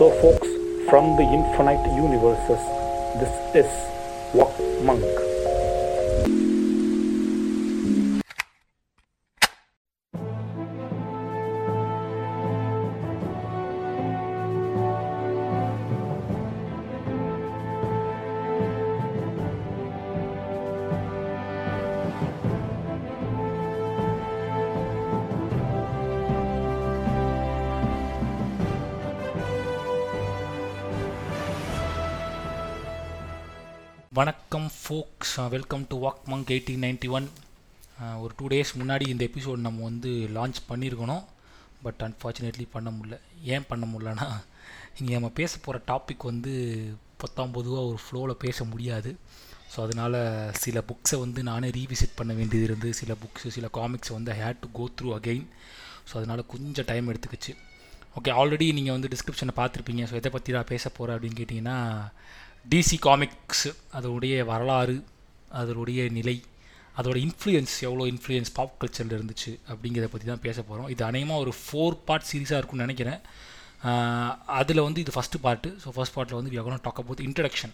So, folks, from the infinite universes, this is Walk Monk. Folks welcome to Walk Monk eighteen ninety one ஒரு two days முன்னாடி இந்த episode நம்ம வந்து launch பண்ணியிருக்கணும் but unfortunately பண்ண முடியல. ஏன் பண்ண முடிலனா இங்கே நம்ம பேச போகிற டாபிக் வந்து பத்தாம் பொதுவாக ஒரு ஃப்ளோவில் பேச முடியாது. ஸோ அதனால் சில புக்ஸை வந்து நானே ரீவிசிட் பண்ண வேண்டியது இருந்து சில புக்ஸு சில காமிக்ஸை வந்து had to go through again so அதனால் கொஞ்சம் டைம் எடுத்துக்கிச்சு. ஓகே ஆல்ரெடி நீங்கள் வந்து டிஸ்கிரிப்ஷனை பார்த்துருப்பீங்க. ஸோ எதை பற்றி நான் பேச போகிறேன் அப்படின்னு கேட்டிங்கன்னா டிசி காமிக்ஸ் அதோடைய வரலாறு அதனுடைய நிலை அதோட இன்ஃப்ளூயன்ஸ் எவ்வளோ இன்ஃப்ளூயன்ஸ் பாப் கல்ச்சரில் இருந்துச்சு அப்படிங்கிறத பற்றி தான் பேச போகிறோம் இது அநேகமாக ஒரு ஃபோர் பார்ட் சீரிஸாக இருக்கும்னு நினைக்கிறேன். அதில் வந்து இது ஃபஸ்ட்டு பார்ட்டு ஸோ ஃபஸ்ட் பார்ட்டில் வந்து we talk about introduction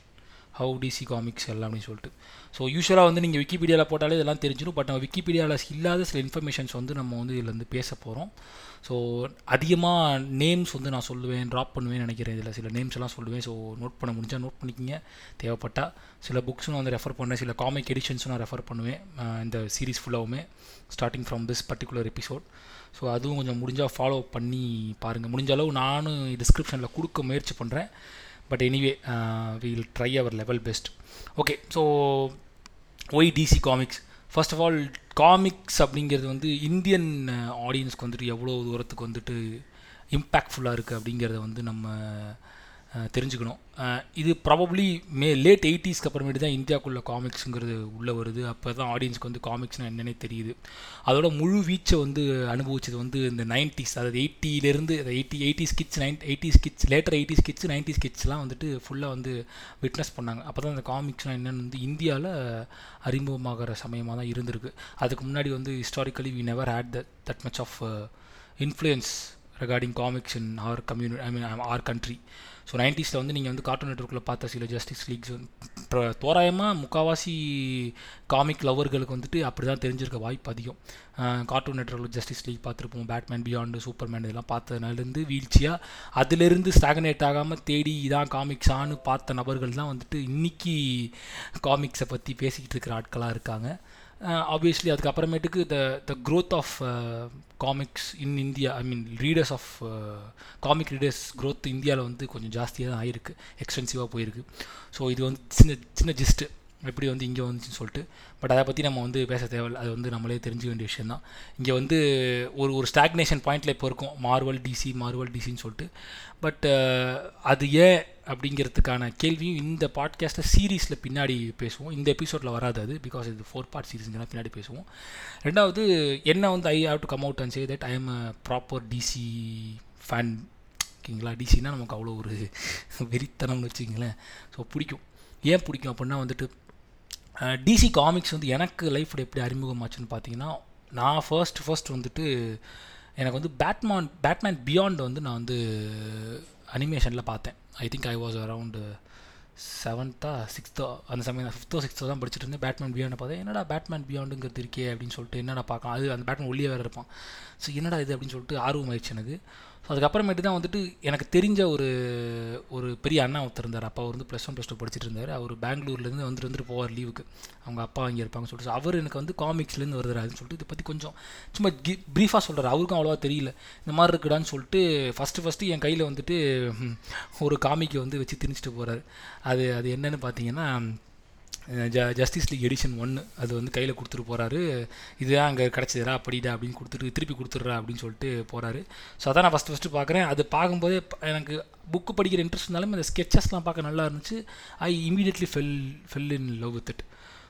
how DC comics எல்லாம் அப்படின்னு சொல்லிட்டு. ஸோ யூஸ்வலாக வந்து நீங்கள் விக்கிபீடியாவில் போட்டாலே இதெல்லாம் தெரிஞ்சிடும் பட் நம்ம விக்கிபீடியாவில் இல்லாத சில இன்ஃபர்மேஷன்ஸ் வந்து நம்ம வந்து இதில் வந்து பேச போகிறோம் ஸோ அதிகமாக நேம்ஸ் வந்து நான் சொல்லுவேன் ட்ராப் பண்ணுவேன் நினைக்கிறேன். இதில் சில நேம்ஸ் எல்லாம் சொல்லுவேன். ஸோ நோட் பண்ண முடிஞ்சால் நோட் பண்ணிக்கிங்க. தேவைப்பட்டால் சில புக்ஸும் நான் வந்து ரெஃபர் பண்ணேன் சில காமிக் எடிஷன்ஸும் நான் ரெஃபர் பண்ணுவேன். இந்த series ஃபுல்லாகவுமே starting from this particular episode so அதுவும் கொஞ்சம் முடிஞ்சால் ஃபாலோ பண்ணி பாருங்கள் முடிஞ்ச அளவு நானும் டிஸ்கிரிப்ஷனில் கொடுக்க முயற்சி பண்ணுறேன் but anyway we'll try our level best okay so why DC comics first of all comics அப்படிங்கிறது வந்து இந்தியன் ஆடியன்ஸ்க்கு uh, வந்துட்டு எவ்வளோ தூரத்துக்கு வந்துட்டு இம்பேக்ட்ஃபுல்லாக இருக்குது அப்படிங்கிறத வந்து நம்ம தெரிஞ்சுக்கணும். இது ப்ராபப்ளி மே லேட் எயிட்டிஸ்க்கு அப்புறமேட்டு தான் இந்தியாவுக்குள்ள காமிக்ஸுங்கிறது உள்ளே வருது. அப்போ தான் ஆடியன்ஸ்க்கு வந்து காமிக்ஸ்னால் என்னென்னே தெரியுது. அதோட முழு வீச்சை வந்து அனுபவிச்சது வந்து இந்த நைன்டிஸ் அதாவது எயிட்டிலேருந்து eighty eighty kids nine eighty kids later eighty kids ninety ஸ்கிட்ஸ்லாம் வந்துட்டு ஃபுல்லாக வந்து விட்னஸ் பண்ணாங்க. அப்போ தான் அந்த காமிக்ஸ்னால் என்னென்னு வந்து இந்தியாவில் அறிமுகமாகிற சமயமாக தான் இருந்திருக்கு. அதுக்கு முன்னாடி வந்து historically we never had the that much of influence regarding comics in our community I mean our country so நைன்டிஸில் வந்து நீங்கள் வந்து கார்ட்டூன் நெட்ஒர்க்கில் பார்த்த சில ஜஸ்டிஸ் லீக்ஸ் தோராயமாக முக்கால்வாசி காமிக் லவர்களுக்கு வந்துட்டு அப்படி தான் தெரிஞ்சிருக்க வாய்ப்பு அதிகம். கார்ட்டூன் நெட்ஒர்க்கில் ஜஸ்டிஸ் லீக் பார்த்துருப்போம் பேட்மேன் பியாண்டு சூப்பர்மேன் இதெல்லாம் பார்த்ததுனாலேருந்து வீழ்ச்சியாக அதிலிருந்து ஸ்டாகனேட் ஆகாமல் தேடி இதான் காமிக்ஸான்னு பார்த்த நபர்கள் தான் வந்துட்டு இன்றைக்கி காமிக்ஸை பற்றி பேசிக்கிட்டு இருக்கிற ஆட்களாக இருக்காங்க. Uh, ஆப்வியஸ்லி அதுக்கப்புறமேட்டுக்கு the the growth of comics in India I mean readers of comic readers growth இந்தியாவில் வந்து கொஞ்சம் ஜாஸ்தியாக தான் ஆகிருக்கு எக்ஸ்பென்சிவாக போயிருக்கு. ஸோ இது வந்து சின்ன சின்ன ஜிஸ்ட்டு எப்படி வந்து இங்கே வந்துச்சுன்னு சொல்லிட்டு. பட் அதை பற்றி நம்ம வந்து பேச தேவையில்லை. அது வந்து நம்மளே தெரிஞ்சுக்க வேண்டிய விஷயம் தான் இங்கே வந்து ஒரு ஒரு ஸ்டாக்னேஷன் பாயிண்டில் இப்போ இருக்கும். மார்வல் டிசி மார்வல் டிசின்னு சொல்லிட்டு. பட் அது ஏன் அப்படிங்கிறதுக்கான கேள்வியும் இந்த பாட்காஸ்ட்டை சீரீஸில் பின்னாடி பேசுவோம். இந்த எபிசோடில் வராது அது. பிகாஸ் இது ஃபோர் பார்ட் சீரீஸ்லாம் பின்னாடி பேசுவோம். ரெண்டாவது என்ன வந்து I have to come out and say that I am a proper DC fan ஓகேங்களா? டிசினா நமக்கு அவ்வளோ ஒரு வெறித்தனம்னு வச்சுக்கிங்களேன். ஸோ பிடிக்கும். ஏன் பிடிக்கும் அப்படின்னா வந்துட்டு டிசி காமிக்ஸ் வந்து எனக்கு லைஃப்பில் எப்படி அறிமுகமாச்சுன்னு பார்த்தீங்கன்னா நான் ஃபர்ஸ்ட் ஃபர்ஸ்ட் வந்துட்டு எனக்கு வந்து பேட்மான் பேட்மேன் பியாண்ட் வந்து நான் வந்து அனிமேஷனில் பார்த்தேன். I think I was around செவன்த்தா சிக்ஸ்த்தோ அந்த சமயம் ஃபிஃப்த்தோ சிக்ஸ்த்தோ தான் படிச்சுட்டு இருந்தேன். பேட்மேன் பியாண்டை பார்த்தேன். என்னடா பேட்மேன் பியாண்டுங்கிறது இருக்கே அப்படின்னு சொல்லிட்டு என்னடா பார்க்கலாம். அது அந்த பேட்மேன் ஒல்லியே வேறு இருப்பான். ஸோ என்னடா இது அப்படின்னு சொல்லிட்டு ஆர்வம் ஆயிடுச்சு எனக்கு. ஸோ அதுக்கப்புறமேட்டு தான் வந்துட்டு எனக்கு தெரிஞ்ச ஒரு ஒரு பெரிய அண்ணா ஒருத்தர் இருந்தார். அப்பா வந்து ப்ளஸ் ஒன் ப்ளஸ் டூ படிச்சுட்டு இருந்தார். அவர் பெங்களூர்லேருந்து வந்துட்டு வந்துட்டு போவார் லீவுக்கு அவங்க அப்பா இங்கே இருப்பாங்கன்னு சொல்லிட்டு. அவர் எனக்கு வந்து காமிக்ஸ்லேருந்து வருதுறாருன்னு சொல்லிட்டு இதை பற்றி கொஞ்சம் சும்மா கி ப்ரீஃபாக சொல்கிறார் அவருக்கும் அவ்வளோவா தெரியல. இந்த மாதிரி இருக்குடான்னு சொல்லிட்டு ஃபஸ்ட்டு ஃபஸ்ட்டு என் கையில் வந்துட்டு ஒரு காமிக்கை வந்து வச்சு திணிச்சிட்டு போகிறாரு அது அது என்னென்னு பார்த்தீங்கன்னா ஜ ஜஸ்டிஸ் லீக் எடிஷன் ஒன்று அது வந்து கையில் கொடுத்துட்டு போகிறாரு இதுதான் அங்கே கிடச்சிதுரா அப்படிடா அப்படின்னு கொடுத்துட்டு திருப்பி கொடுத்துட்றா அப்படின்னு சொல்லிட்டு போகிறாரு ஸோ அதான் நான் ஃபஸ்ட்டு ஃபஸ்ட்டு பார்க்குறேன். அது பார்க்கும்போதே எனக்கு புக்கு படிக்கிற இன்ட்ரெஸ்ட் இருந்தாலும் அந்த ஸ்கெச்சஸ்லாம் பார்க்க நல்லா இருந்துச்சு. I immediately fell fell in love with it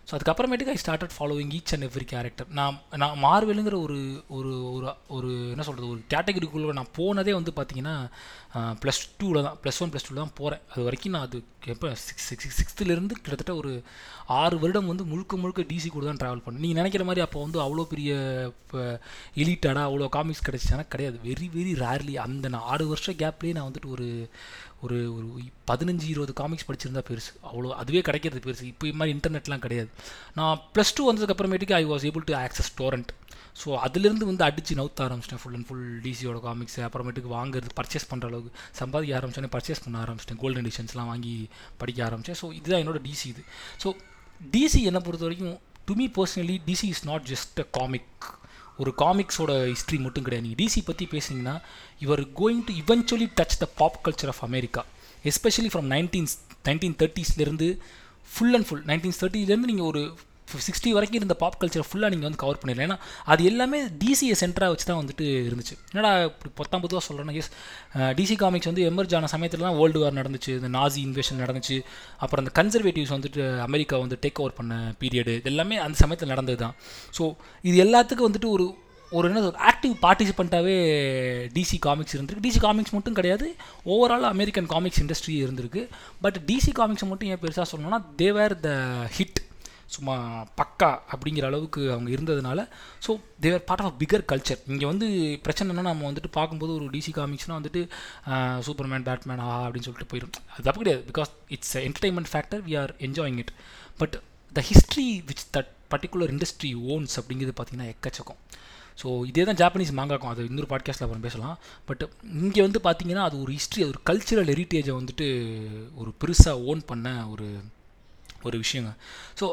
so அதுக்கப்புறமேட்டுக்கு I started following each and every character நான் நான் மார்வெலுங்கிற ஒரு ஒரு ஒரு ஒரு என்ன சொல்கிறது ஒரு கேட்டகரிக்குள்ளே நான் போனதே வந்து பார்த்தீங்கன்னா ப்ளஸ் டூவில் தான் ப்ளஸ் ஒன் ப்ளஸ் டூவில் தான் போகிறேன் அது வரைக்கும் நான் அது எப்போ சிக்ஸ் சிக்ஸ் சிக்ஸ்த்துலேருந்து கிட்டத்தட்ட ஒரு ஆறு வருடம் வந்து முழுக்க முழுக்க டிசி கூட தான் ட்ராவல் பண்ணேன். நீங்கள் நினைக்கிற மாதிரி அப்போ வந்து அவ்வளோ பெரிய இப்போ எலிட்டாடாக அவ்வளோ காமிக்ஸ் கிடச்சிச்சானா கிடையாது. வெரி வெரி ரேர்லி அந்த நான் ஆறு வருஷம் கேப்லேயே நான் வந்துட்டு ஒரு ஒரு ஒரு பதினஞ்சு இருபது காமிக்ஸ் படிச்சிருந்தா பெருசு. அவ்வளோ அதுவே கிடைக்கிறது பெருசு. இப்போ இது மாதிரி இன்டர்நெட்லாம் கிடையாது. நான் plus two வந்ததுக்கப்புறமேட்டுக்கு I was able to access torrent so அதுலேருந்து வந்து அடித்து நவுத்த ஆரம்பிச்சிட்டேன் ஃபுல் அண்ட் ஃபுல் டிசியோட காமிக்ஸ் அப்புறமேட்டுக்கு வாங்குறது பர்ச்சேஸ் பண்ணுற அளவுக்கு. சம்பாதிக்க ஆரம்பிச்சோன்னே பர்ச்சேஸ் பண்ண ஆரம்பிச்சிட்டேன். கோல்டன் எடிஷன்ஸ்லாம் வாங்கி படிக்க ஆரம்பித்தேன் ஸோ இதுதான் என்னோட டிசி இது. ஸோ டிசி என்னை பொறுத்த வரைக்கும் to me personally DC is not just a comic ஒரு காமிக்ஸோட ஹிஸ்ட்ரி மட்டும் கிடையாது. நீங்கள் டிசி பற்றி பேசுனீங்கன்னா you're going to eventually touch the pop culture of America especially from nineteen nineteen தேர்ட்டிஸ்லேருந்து full and full nineteen தேர்ட்டிலேருந்து நீங்கள் ஒரு சிக்ஸ்டி வரைக்கும் இருந்த பாப் கல்ச்சர் ஃபுல்லாக நீங்கள் வந்து கவர் பண்ணிடலாம். ஏன்னா அது எல்லாமே டிசியை சென்டராக வச்சு தான் வந்துட்டு இருந்துச்சு. என்னடா இப்படி பொத்தாம் பொதுவாக சொல்கிறேன்னா எஸ் டிசி காமிக்ஸ் வந்து எமர்ஜ் ஆன சமயத்தில் தான் வேர்ல்டு வார் நடந்துச்சு. இந்த நாசி இன்வேஷன் நடந்துச்சு. அப்புறம் அந்த கன்சர்வேட்டிவ்ஸ் வந்துட்டு அமெரிக்கா வந்து டேக் ஓவர் பண்ண பீரியடு இது எல்லாமே அந்த சமயத்தில் நடந்தது தான் ஸோ இது எல்லாத்துக்கும் வந்துட்டு ஒரு ஒரு என்ன ஒரு ஆக்டிவ் பார்ட்டிசிபெண்ட்டாகவே டிசி காமிக்ஸ் இருந்திருக்கு. டிசி காமிக்ஸ் மட்டும் கிடையாது ஓவரால் அமெரிக்கன் காமிக்ஸ் இண்டஸ்ட்ரி இருந்திருக்கு. பட் டிசி காமிக்ஸை மட்டும் ஏன் பெருசாக சொல்லணும்னா தேவர் த ஹிட் சும்மா பக்கா அப்படிங்கிற அளவுக்கு அவங்க இருந்ததுனால so they're part of bigger culture இங்கே வந்து பிரச்சனை என்ன நம்ம வந்துட்டு பார்க்கும்போது ஒரு டிசி காமிக்ஸ்னால் வந்துட்டு சூப்பர்மேன் பேட்மேன் ஆ அப்படின்னு சொல்லிட்டு போயிடும் அது அப்படி கிடையாது because it's entertainment factor we are enjoying it but the history which that particular industry owns அப்படிங்கிறது பார்த்திங்கன்னா எக்கச்சக்கம். ஸோ இதே தான் ஜாப்பனீஸ் மாங்காக்கும் அது இன்னொரு பாட்காஸ்ட்டில் அப்புறம் பேசலாம். பட் இங்கே வந்து பார்த்திங்கன்னா அது ஒரு ஹிஸ்ட்ரி அது ஒரு கல்ச்சுரல் ஹெரிட்டேஜை வந்துட்டு ஒரு பெருசாக ஓன் பண்ண ஒரு ஒரு விஷயங்க. ஸோ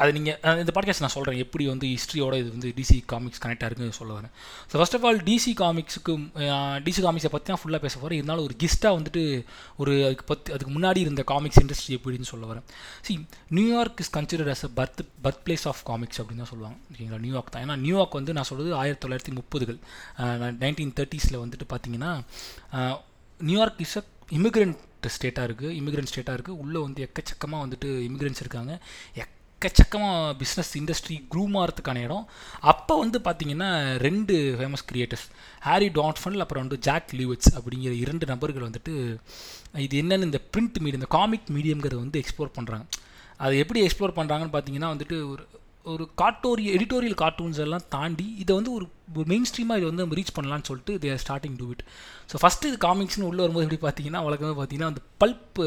அது நீங்கள் இந்த பாட்காஸ்ட் நான் சொல்கிறேன் எப்படி வந்து ஹிஸ்ட்ரியோட இது வந்து டிசி காமிக்ஸ் கனெக்டாக இருக்குன்னு சொல்ல வரேன். So first of all DC காமிக்ஸுக்கு DC காமிக்ஸை பற்றி தான் ஃபுல்லாக பேச போகிறேன் இருந்தாலும் ஒரு கிஸ்ட்டாக வந்துட்டு ஒரு அதுக்கு பற்றி அதுக்கு முன்னாடி இருந்த காமிக்ஸ் இண்டஸ்ட்ரி எப்படின்னு சொல்ல வரேன். See New York is consider as a birth birth place of comics அப்படின்னு தான் சொல்லுவாங்க. ஓகேங்களா நியூயார்க் தான். ஏன்னா நியூயார்க் வந்து நான் சொல்கிறது ஆயிரத்தி தொள்ளாயிரத்தி முப்பதுகள் நைன்டீன் தேர்ட்டிஸில் வந்துட்டு பார்த்தீங்கன்னா New York is a immigrant ஸ்டேட்டாக இருக்குது இமிக்ரெண்ட் ஸ்டேட்டாக இருக்குது உள்ளே வந்து எக்கச்சக்கமாக வந்துட்டு இமிக்ரெண்ட்ஸ் இருக்காங்க. எக் எக்கச்சக்கமாக பிஸ்னஸ் இண்டஸ்ட்ரி க்ரூம் ஆகிறதுக்கான இடம். அப்போ வந்து பார்த்தீங்கன்னா ரெண்டு ஃபேமஸ் கிரியேட்டர்ஸ் ஹாரி டாட்ஃபன் அப்புறம் வந்து ஜாக் லிவிட்ஸ் அப்படிங்கிற இரண்டு நபர்கள் வந்துட்டு இது என்னென்னு இந்த பிரிண்ட் மீடியம் இந்த காமிக் மீடியம்ங்கிறத வந்து எக்ஸ்ப்ளோர் பண்ணுறாங்க அதை எப்படி எக்ஸ்ப்ளோர் பண்ணுறாங்கன்னு பார்த்தீங்கன்னா வந்துட்டு ஒரு ஒரு கார்ட்டோரி எடிட்டோரியல் கார்ட்டூன்ஸ் எல்லாம் தாண்டி இதை வந்து ஒரு மெயின் ஸ்ட்ரீமாக இதை வந்து நம்ம ரீச் பண்ணலான்னு சொல்லிட்டு they are starting to it so first இது காமிக்ஸ்னு உள்ளே வரும்போது எப்படி பார்த்தீங்கன்னா வழக்கமாக பார்த்தீங்கன்னா அந்த பல்ப்பு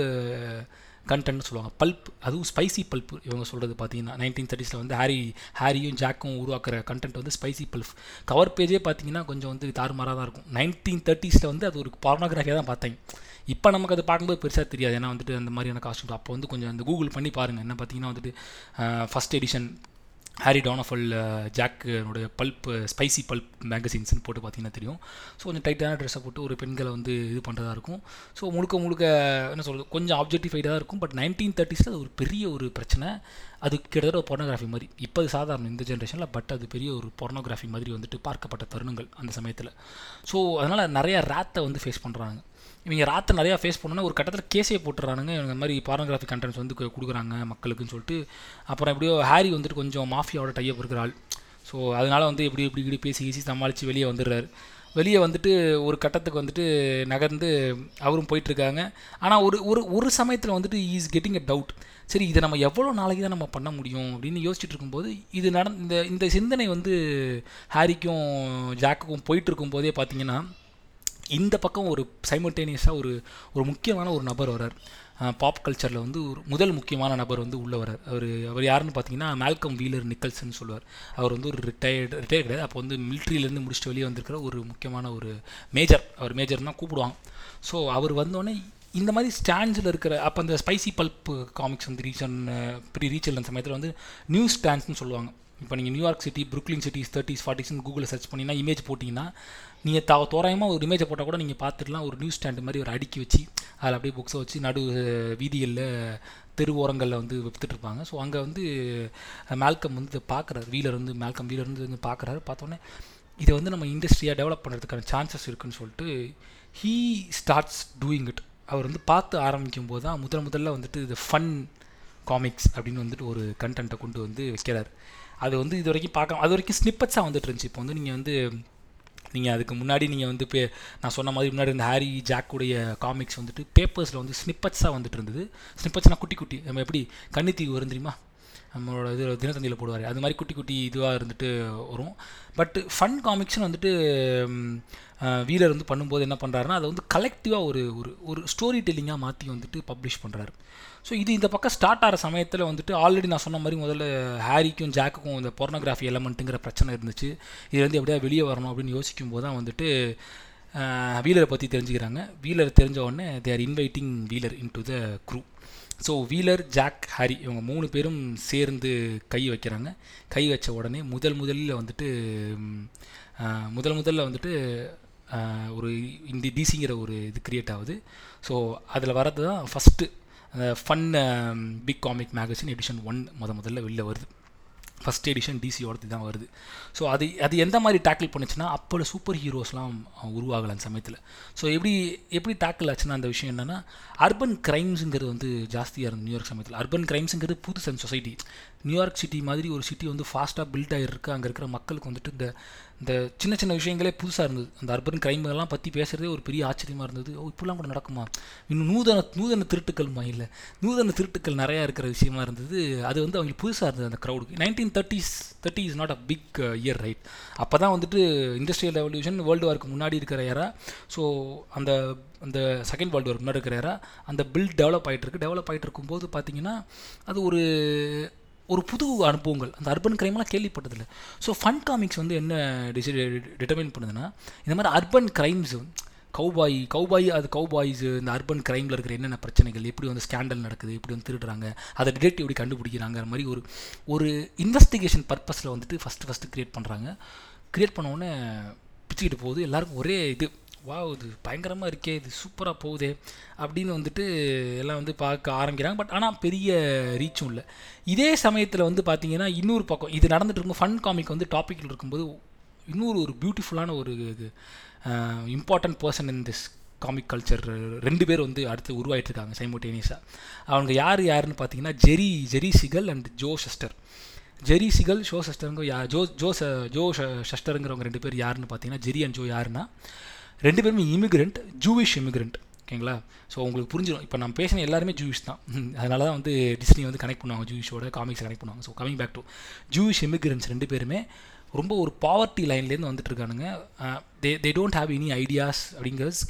கண்டென்ட்னு சொல்லுவாங்க. பல்ப் அதுவும் ஸ்பைசி பல்ப் இவங்க சொல்கிறது பார்த்தீங்கன்னா நைன்டீன் தேர்ட்டிஸில் வந்து ஹாரி ஹாரியும் ஜாக்கும் உருவாக்குற கண்டென்ட் வந்து ஸ்பைசி பல்ப் கவர் பேஜே பார்த்தீங்கன்னா கொஞ்சம் வந்து தாறுமாறாக தான் இருக்கும். நைன்டீன் தேர்ட்டிஸில் வந்து அது ஒரு பார்னோகிராஃபியாக தான் பார்த்தேன். இப்போ நமக்கு அது பார்க்கும்போது பெருசாக தெரியாது. ஏன்னா வந்துட்டு அந்த மாதிரியான காஸ்டியூம் அப்போ வந்து கொஞ்சம் அந்த கூகுள் பண்ணி பாருங்கள் என்ன பார்த்தீங்கன்னா வந்துட்டு ஃபஸ்ட் எடிஷன் ஹாரி டானஃபல் ஜாக்கனுடைய பல்ப் ஸ்பைசி பல்ப் மேகசின்ஸ்னு போட்டு பார்த்தீங்கன்னா தெரியும். ஸோ கொஞ்சம் டைட்டான ட்ரெஸ்ஸை போட்டு ஒரு பெண்களை வந்து இது பண்ணுறதா இருக்கும். ஸோ முழுக்க முழுக்க என்ன சொல்கிறது கொஞ்சம் ஆப்ஜெக்டிஃபைடாக இருக்கும். பட் நைன்டீன் தேர்ட்டிஸில் அது ஒரு பெரிய ஒரு பிரச்சனை. அது கிட்டத்தட்ட ஒரு பொர்னோகிராஃபி மாதிரி. இப்போ அது சாதாரணம் இந்த ஜென்ரேஷனில் பட் அது பெரிய ஒரு பொர்னோகிராஃபி மாதிரி வந்துட்டு பார்க்கப்பட்ட தருணங்கள் அந்த சமயத்தில். ஸோ அதனால் நிறையா ரேத்தை வந்து ஃபேஸ் பண்ணுறாங்க இவங்க ராத்திரி நிறையா ஃபேஸ் பண்ணோன்னா ஒரு கட்டத்தில் கேஸே போட்டுறானுங்க. இவங்க மாதிரி பாரகிராஃபிக் கண்டென்ட்ஸ் வந்து கொடுக்குறாங்க மக்களுக்குன்னு சொல்லிட்டு. அப்புறம் எப்படியோ ஹாரி வந்துட்டு கொஞ்சம் மாஃபியாவோட டைப் இருக்கிற ஆள். ஸோ அதனால் வந்து எப்படி இப்படி இப்படி பேசி ஈசி சமாளித்து வெளியே வந்துடுறாரு. வெளியே வந்துட்டு ஒரு கட்டத்துக்கு வந்துட்டு நகர்ந்து அவரும் போயிட்டுருக்காங்க. ஆனால் ஒரு ஒரு ஒரு சமயத்தில் வந்துட்டு இஸ் கெட்டிங் அ டவுட் சரி இதை நம்ம எவ்வளோ நாளைக்கு தான் நம்ம பண்ண முடியும் அப்படின்னு யோசிச்சுட்டு இருக்கும்போது இது நட இந்த இந்த சிந்தனை வந்து ஹாரிக்கும் ஜாக்குக்கும் போயிட்டு இருக்கும்போதே பார்த்தீங்கன்னா இந்த பக்கம் ஒரு சைமல்டேனியஸாக ஒரு ஒரு முக்கியமான ஒரு நபர் வரார் பாப் கல்ச்சரில் வந்து ஒரு முதல் முக்கியமான நபர் வந்து உள்ளே வரார் அவர் அவர் யாருன்னு பார்த்தீங்கன்னா மேல்கம் வீலர் நிக்கல்சன் சொல்லுவார். அவர் வந்து ஒரு ரிட்டையர்டு ரிட்டையர் கிடையாது. அப்போ வந்து மிலிட்ரியிலேருந்து முடிச்சுட்டு வெளியே வந்திருக்கிற ஒரு முக்கியமான ஒரு மேஜர் அவர் மேஜர் தான் கூப்பிடுவாங்க. ஸோ அவர் வந்தோடனே இந்த மாதிரி ஸ்டாண்ட்ஸில் இருக்கிற அப்போ அந்த ஸ்பைசி பல்ப் காமிக்ஸ் வந்து ரீச்சன் ப்ரீ ரீச்சல் அந்த சமயத்தில் வந்து நியூஸ் ஸ்டாண்ட்ஸ்னு சொல்லுவாங்க. இப்போ நீங்கள் New York city Brooklyn cities thirties ஃபார்ட்டிஸ்னு கூகுளில் சர்ச் பண்ணிங்கன்னா இமேஜ் போட்டிங்கன்னா நீங்கள் த தோராயமாக ஒரு இமேஜை போட்டால் கூட நீங்கள் பார்த்துடலாம் ஒரு நியூஸ் ஸ்டாண்டு மாதிரி ஒரு அடுக்கி வச்சு அதில் அப்படியே புக்ஸை வச்சு நடு வீதிகளில் தெரு ஓரங்களில் வந்து விற்றுட்ருப்பாங்க ஸோ அங்கே வந்து மேல்கம் வந்து பார்க்குறாரு வீலர் வந்து மேல்கம் வீலர் வந்து வந்து பார்க்குறாரு பார்த்தோன்னே இதை வந்து நம்ம இண்டஸ்ட்ரியாக டெவலப் பண்ணுறதுக்கான சான்சஸ் இருக்குன்னு சொல்லிட்டு ஹீ ஸ்டார்ட்ஸ் டூயிங் இட் அவர் வந்து பார்த்து ஆரம்பிக்கும் போது தான் முதல் முதல்ல வந்துட்டு இது ஃபன் காமிக்ஸ் அப்படின்னு வந்துட்டு ஒரு கண்டென்ட்டை கொண்டு வந்து வைக்கிறார். அது வந்து இது வரைக்கும் பார்க்க அது வரைக்கும் ஸ்னிப்பட்ஸாக வந்துட்டு இருந்துச்சு. இப்போ வந்து நீங்கள் வந்து நீங்கள் அதுக்கு முன்னாடி நீங்கள் வந்து பே நான் சொன்ன மாதிரி முன்னாடி இந்த ஹாரி ஜாக்குடைய காமிக்ஸ் வந்துட்டு பேப்பர்ஸில் வந்து ஸ்னிப்பட்ஸாக வந்துட்டு இருந்தது. ஸ்னிப்பட்ஸ்னால் குட்டி குட்டி. நம்ம எப்படி கன்னித்தீவு வரும் தெரியுமா? நம்மளோட இது தினத்தந்தியில் போடுவார். அது மாதிரி குட்டி குட்டி இதுவாக இருந்துட்டு வரும். பட் ஃபன் காமிக்ஸ்னு வந்துட்டு வீரர் வந்து பண்ணும்போது என்ன பண்ணுறாருன்னா அதை வந்து கலெக்டிவாக ஒரு ஒரு ஒரு ஸ்டோரி டெல்லிங்காக மாற்றி வந்துட்டு பப்ளிஷ் பண்ணுறாரு ஸோ இது இந்த பக்கம் ஸ்டார்ட் ஆகிற சமயத்தில் வந்துட்டு ஆல்ரெடி நான் சொன்ன மாதிரி முதல்ல ஹாரிக்கும் ஜாக்குக்கும் இந்த பொர்னோகிராஃபி எலமெண்ட்டுங்கிற பிரச்சனை இருந்துச்சு. இது வந்து எப்படியா வெளியே வரணும் அப்படின்னு யோசிக்கும் போது தான் வந்துட்டு வீலரை பற்றி தெரிஞ்சுக்கிறாங்க. வீலர் தெரிஞ்ச உடனே they are inviting Wheeler in to the crew so Wheeler Jack Harry இவங்க மூணு பேரும் சேர்ந்து கை வைக்கிறாங்க. கை வச்ச உடனே முதல் முதலில் வந்துட்டு முதல் முதல்ல வந்துட்டு ஒரு இந்த டிசிங்கிற ஒரு இது க்ரியேட் ஆகுது. ஸோ அதில் வரது தான் first fun big comic magazine edition one முத முதல்ல வெளில வருது. ஃபஸ்ட் எடிஷன் டிசியோடது தான் வருது. ஸோ அது அது எந்த மாதிரி டேக்கிள் பண்ணுச்சுன்னா அப்போ சூப்பர் ஹீரோஸ்லாம் உருவாகலை அந்த சமயத்தில். ஸோ எப்படி எப்படி டேக்கிள் ஆச்சுன்னா அந்த விஷயம் என்னென்னா அர்பன் க்ரைம்ஸுங்கிறது வந்து ஜாஸ்தியாக இருந்தது நியூயார்க் சமயத்தில். அர்பன் க்ரைம்ஸுங்கிறது புதுசன் சொசைட்டி நியூயார்க் சிட்டி மாதிரி ஒரு சிட்டி வந்து ஃபாஸ்ட்டாக பில்ட் ஆகிருக்கு அங்கே இருக்கிற மக்களுக்கு வந்துட்டு இந்த இந்த சின்ன சின்ன விஷயங்களே புதுசாக இருந்தது. அந்த அர்பன் கிரைம்கள்லாம் பற்றி பேசுகிறதே ஒரு பெரிய ஆச்சரியமாக இருந்தது. ஓ இப்படிலாம் கூட நடக்குமா? இன்னும் நூதன நூதன திருட்டுக்கள்மா இல்லை. நூதன திருட்டுக்கள் நிறையா இருக்கிற விஷயமா இருந்தது. அது வந்து அவங்களுக்கு புதுசாக இருந்தது அந்த க்ரௌடுக்கு nineteen thirties thirty is not a big year right அப்போ தான் வந்துட்டு இண்டஸ்ட்ரியல் ரெவல்யூஷன் வேர்ல்டு வார்க்கு முன்னாடி இருக்கிற ஏரா ஸோ அந்த அந்த செகண்ட் வேர்ல்டு வார்க்கு முன்னாடி இருக்கிற ஏரா அந்த பில்ட் டெவலப் ஆகிட்டு இருக்கு. டெவலப் ஆகிட்டு இருக்கும்போது பார்த்தீங்கன்னா அது ஒரு ஒரு புது அனுபவங்கள். அந்த அர்பன் கிரைம்லாம் கேள்விப்பட்டதில்லை. ஸோ ஃபன் காமிக்ஸ் வந்து என்ன டிசி டிட்டர்மைன் பண்ணுதுன்னா இந்த மாதிரி அர்பன் கிரைம்ஸ் கௌபாய் கௌபாய் அது கௌபாய்ஸ் இந்த அர்பன் கிரைமில் இருக்கிற என்னென்ன பிரச்சனைகள் எப்படி வந்து ஸ்கேண்டல் நடக்குது எப்படி வந்து திருடுறாங்க அதை டிடெக்டிவ் எப்படி கண்டுபிடிக்கிறாங்கிற மாதிரி ஒரு ஒரு இன்வெஸ்டிகேஷன் பர்பஸில் வந்துட்டு ஃபஸ்ட்டு ஃபஸ்ட்டு க்ரியேட் பண்ணுறாங்க க்ரியேட் பண்ண பிச்சுக்கிட்டு போகுது. எல்லாருக்கும் ஒரே இது வா இது பயங்கரமாக இருக்கே இது சூப்பராக போகுதே அப்படின்னு வந்துட்டு எல்லாம் வந்து பார்க்க ஆரம்பிக்கிறாங்க. பட் ஆனால் பெரிய ரீச்சும் இல்லை. இதே சமயத்தில் வந்து பார்த்தீங்கன்னா இன்னொரு பக்கம் இது நடந்துட்டு இருக்கும் ஃபன் காமிக் வந்து டாப்பிக்கில் இருக்கும்போது இன்னொரு ஒரு பியூட்டிஃபுல்லான ஒரு இது important person in this comic culture ரெண்டு பேர் வந்து அடுத்து உருவாகிட்டு இருக்காங்க சைமோட்டேனியஸாக அவங்க யார் யாருன்னு பார்த்தீங்கன்னா Jerry Jerry Siegel and Joe Shuster. Jerry Siegel show ஷஸ்டருங்க யா ஜோ ஜோ ஜோ ஷஸ்டருங்கிறவங்க ரெண்டு பேர் யாருன்னு பார்த்தீங்கன்னா ஜெரி அண்ட் ஜோ யாருன்னா ரெண்டு பேருமே இமிக்ரெண்ட் ஜூவிஷ் இமிகிரண்ட் ஓகேங்களா? ஸோ உங்களுக்கு புரிஞ்சிடும் இப்போ நம்ம பேசின எல்லாருமே ஜூவிஷ் தான். அதனால தான் வந்து டிஸ்னி வந்து கனெக்ட் பண்ணுவாங்க ஜூவிஷோட காமிக்ஸ் கனெக்ட் பண்ணுவாங்க. So coming back to Jewish immigrants ரெண்டு பேருமே ரொம்ப ஒரு பாவர்ட்டி லைன்லேருந்து வந்துட்டு இருக்கானுங்க. They they don't have any ideas அப்படிங்கிறது.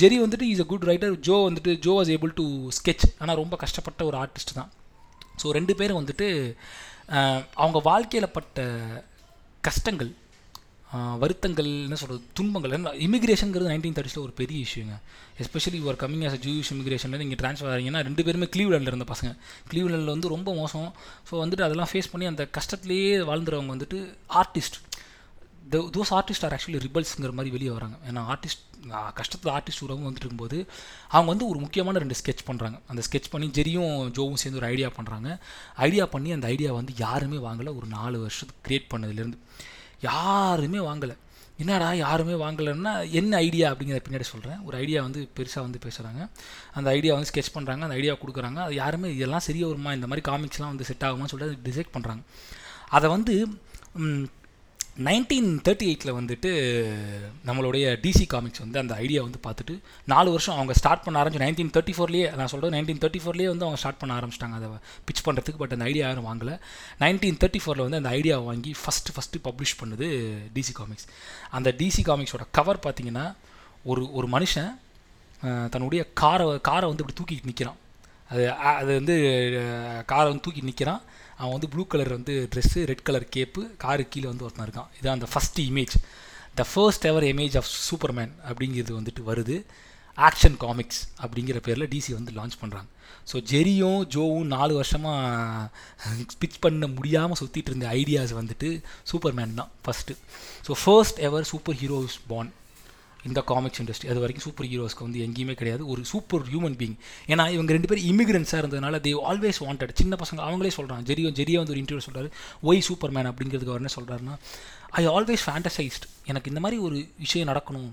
ஜெரி வந்துட்டு is a good writer Joe வந்துட்டு Joe was able to sketch ஆனால் ரொம்ப கஷ்டப்பட்ட ஒரு ஆர்டிஸ்ட் தான். ஸோ ரெண்டு பேரும் வந்துட்டு அவங்க வாழ்க்கையில் பட்ட கஷ்டங்கள் வருத்தங்கள் என்ன சொல்கிறது துன்பங்கள். என்ன இமிக்ரேஷனுங்கிறது நைன்டீன் தேர்ட்டிஸில் ஒரு பெரிய இஷ்யூங்க எஸ்பெஷலி ஒரு கம்மிங் ஆஸ் அ ஜூஸ் இமிகிரேஷனில் நீங்கள் ட்ரான்ஸ்ஃபர் ஆகிறீங்கன்னா ரெண்டு பேருமே க்ளீவ்லேண்டில் இருந்த பசங்க. க்ளீவ்லேண்டில் வந்து ரொம்ப மோசம். ஸோ வந்துட்டு அதெல்லாம் ஃபேஸ் பண்ணி அந்த கஷ்டத்துலேயே வாழ்ந்துறவங்க வந்துட்டு artist the those artist are actually ரிபல்ஸுங்கிற மாதிரி வெளியே வராங்க. ஏன்னா ஆர்டிஸ்ட் கஷ்டத்தில் ஆர்டிஸ்ட் உறவும் வந்துட்டு இருக்கும்போது அவங்க வந்து ஒரு முக்கியமான ரெண்டு ஸ்கெச் பண்ணுறாங்க அந்த ஸ்கெச் பண்ணி ஜெரியும் ஜோவும் சேர்ந்து ஒரு ஐடியா பண்ணுறாங்க ஐடியா பண்ணி அந்த ஐடியா வந்து யாருமே வாங்கலை. ஒரு நாலு வருஷத்துக்கு க்ரியேட் பண்ணதுலேருந்து. யாருமே வாங்கலை. என்னடா யாருமே வாங்கலைன்னா என்ன ஐடியா அப்படிங்கிறத பின்னாடி சொல்கிறேன் ஒரு ஐடியா வந்து பெருசாக வந்து பேசுகிறாங்க அந்த ஐடியா வந்து ஸ்கெச் பண்ணுறாங்க அந்த ஐடியா கொடுக்குறாங்க. அது யாருமே இதெல்லாம் சரியாக வருமா? இந்த மாதிரி காமிக்ஸ்லாம் வந்து செட் ஆகுமா சொல்லிட்டு டிசைட் பண்ணுறாங்க அதை வந்து நைன்டீன் தேர்ட்டி எயிட்டில் வந்துட்டு நம்மளுடைய டிசி காமிக்ஸ் வந்து அந்த ஐடியா வந்து பார்த்துட்டு நாலு வருஷம் அவங்க ஸ்டார்ட் பண்ண ஆரம்பிச்சு நைன்டீன் தேர்ட்டி ஃபோர்லேயே நான் சொல்கிறேன் நைன்டீன் தேர்ட்டி ஃபோர்லேயே வந்து அவங்க ஸ்டார்ட் பண்ண ஆரம்பிச்சிட்டாங்க. அதை பிச் பண்ணுறதுக்கு பட் அந்த ஐடியா யாரும் வாங்கலை. நைன்டீன் தேர்ட்டி ஃபோரில் வந்து அந்த ஐடியா வாங்கி ஃபஸ்ட்டு ஃபஸ்ட்டு பப்ளிஷ் பண்ணுது டிசி காமிக்ஸ் அந்த டிசி காமிக்ஸோட கவர் பார்த்தீங்கன்னா ஒரு ஒரு மனுஷன் தன்னுடைய காரை காரை வந்து இப்படி தூக்கிட்டு நிற்கிறான் அது அது வந்து காரை வந்து தூக்கி நிற்கிறான் அவன் வந்து ப்ளூ கலர் வந்து dress red colour cape car கீழே வந்து ஒருத்தன் இருக்கான். இதான் அந்த first image the first ever image of Superman அப்படிங்கிறது வந்துட்டு வருது. ஆக்ஷன் காமிக்ஸ் அப்படிங்கிற பேரில் டிசி வந்து லான்ச் பண்ணுறாங்க ஸோ ஜெரியும் ஜோவும் நாலு வருஷமாக ஸ்பிச் பண்ண முடியாமல் சுற்றிட்டு இருந்த ஐடியாஸ் வந்துட்டு சூப்பர்மேன் தான் first so first ever super heroes born இந்த காமிக்ஸ் இண்டஸ்ட்ரி அது வரைக்கும் சூப்பர் ஹீரோஸ்க்கு வந்து எங்கேயுமே கிடையாது. ஒரு சூப்பர் ஹியூமன் பீங் ஏன்னா இவங்க ரெண்டு பேரும் இமிகிரன்ஸாக இருந்ததுனால தே ஆல்வேஸ் வாண்டட் சின்ன பசங்க அவங்களே சொல்கிறாங்க ஜெரியோ ஜெரியா வந்து ஒரு இன்டர்வியூ சொல்கிறாரு ஒய் சூப்பர் மேன் அப்படிங்கிறதுக்கு அவர் என்ன சொல்கிறாருன்னா ஐ ஆல்வேஸ் ஃபேண்டசைஸ்ட் எனக்கு இந்த மாதிரி ஒரு விஷயம் நடக்கணும்.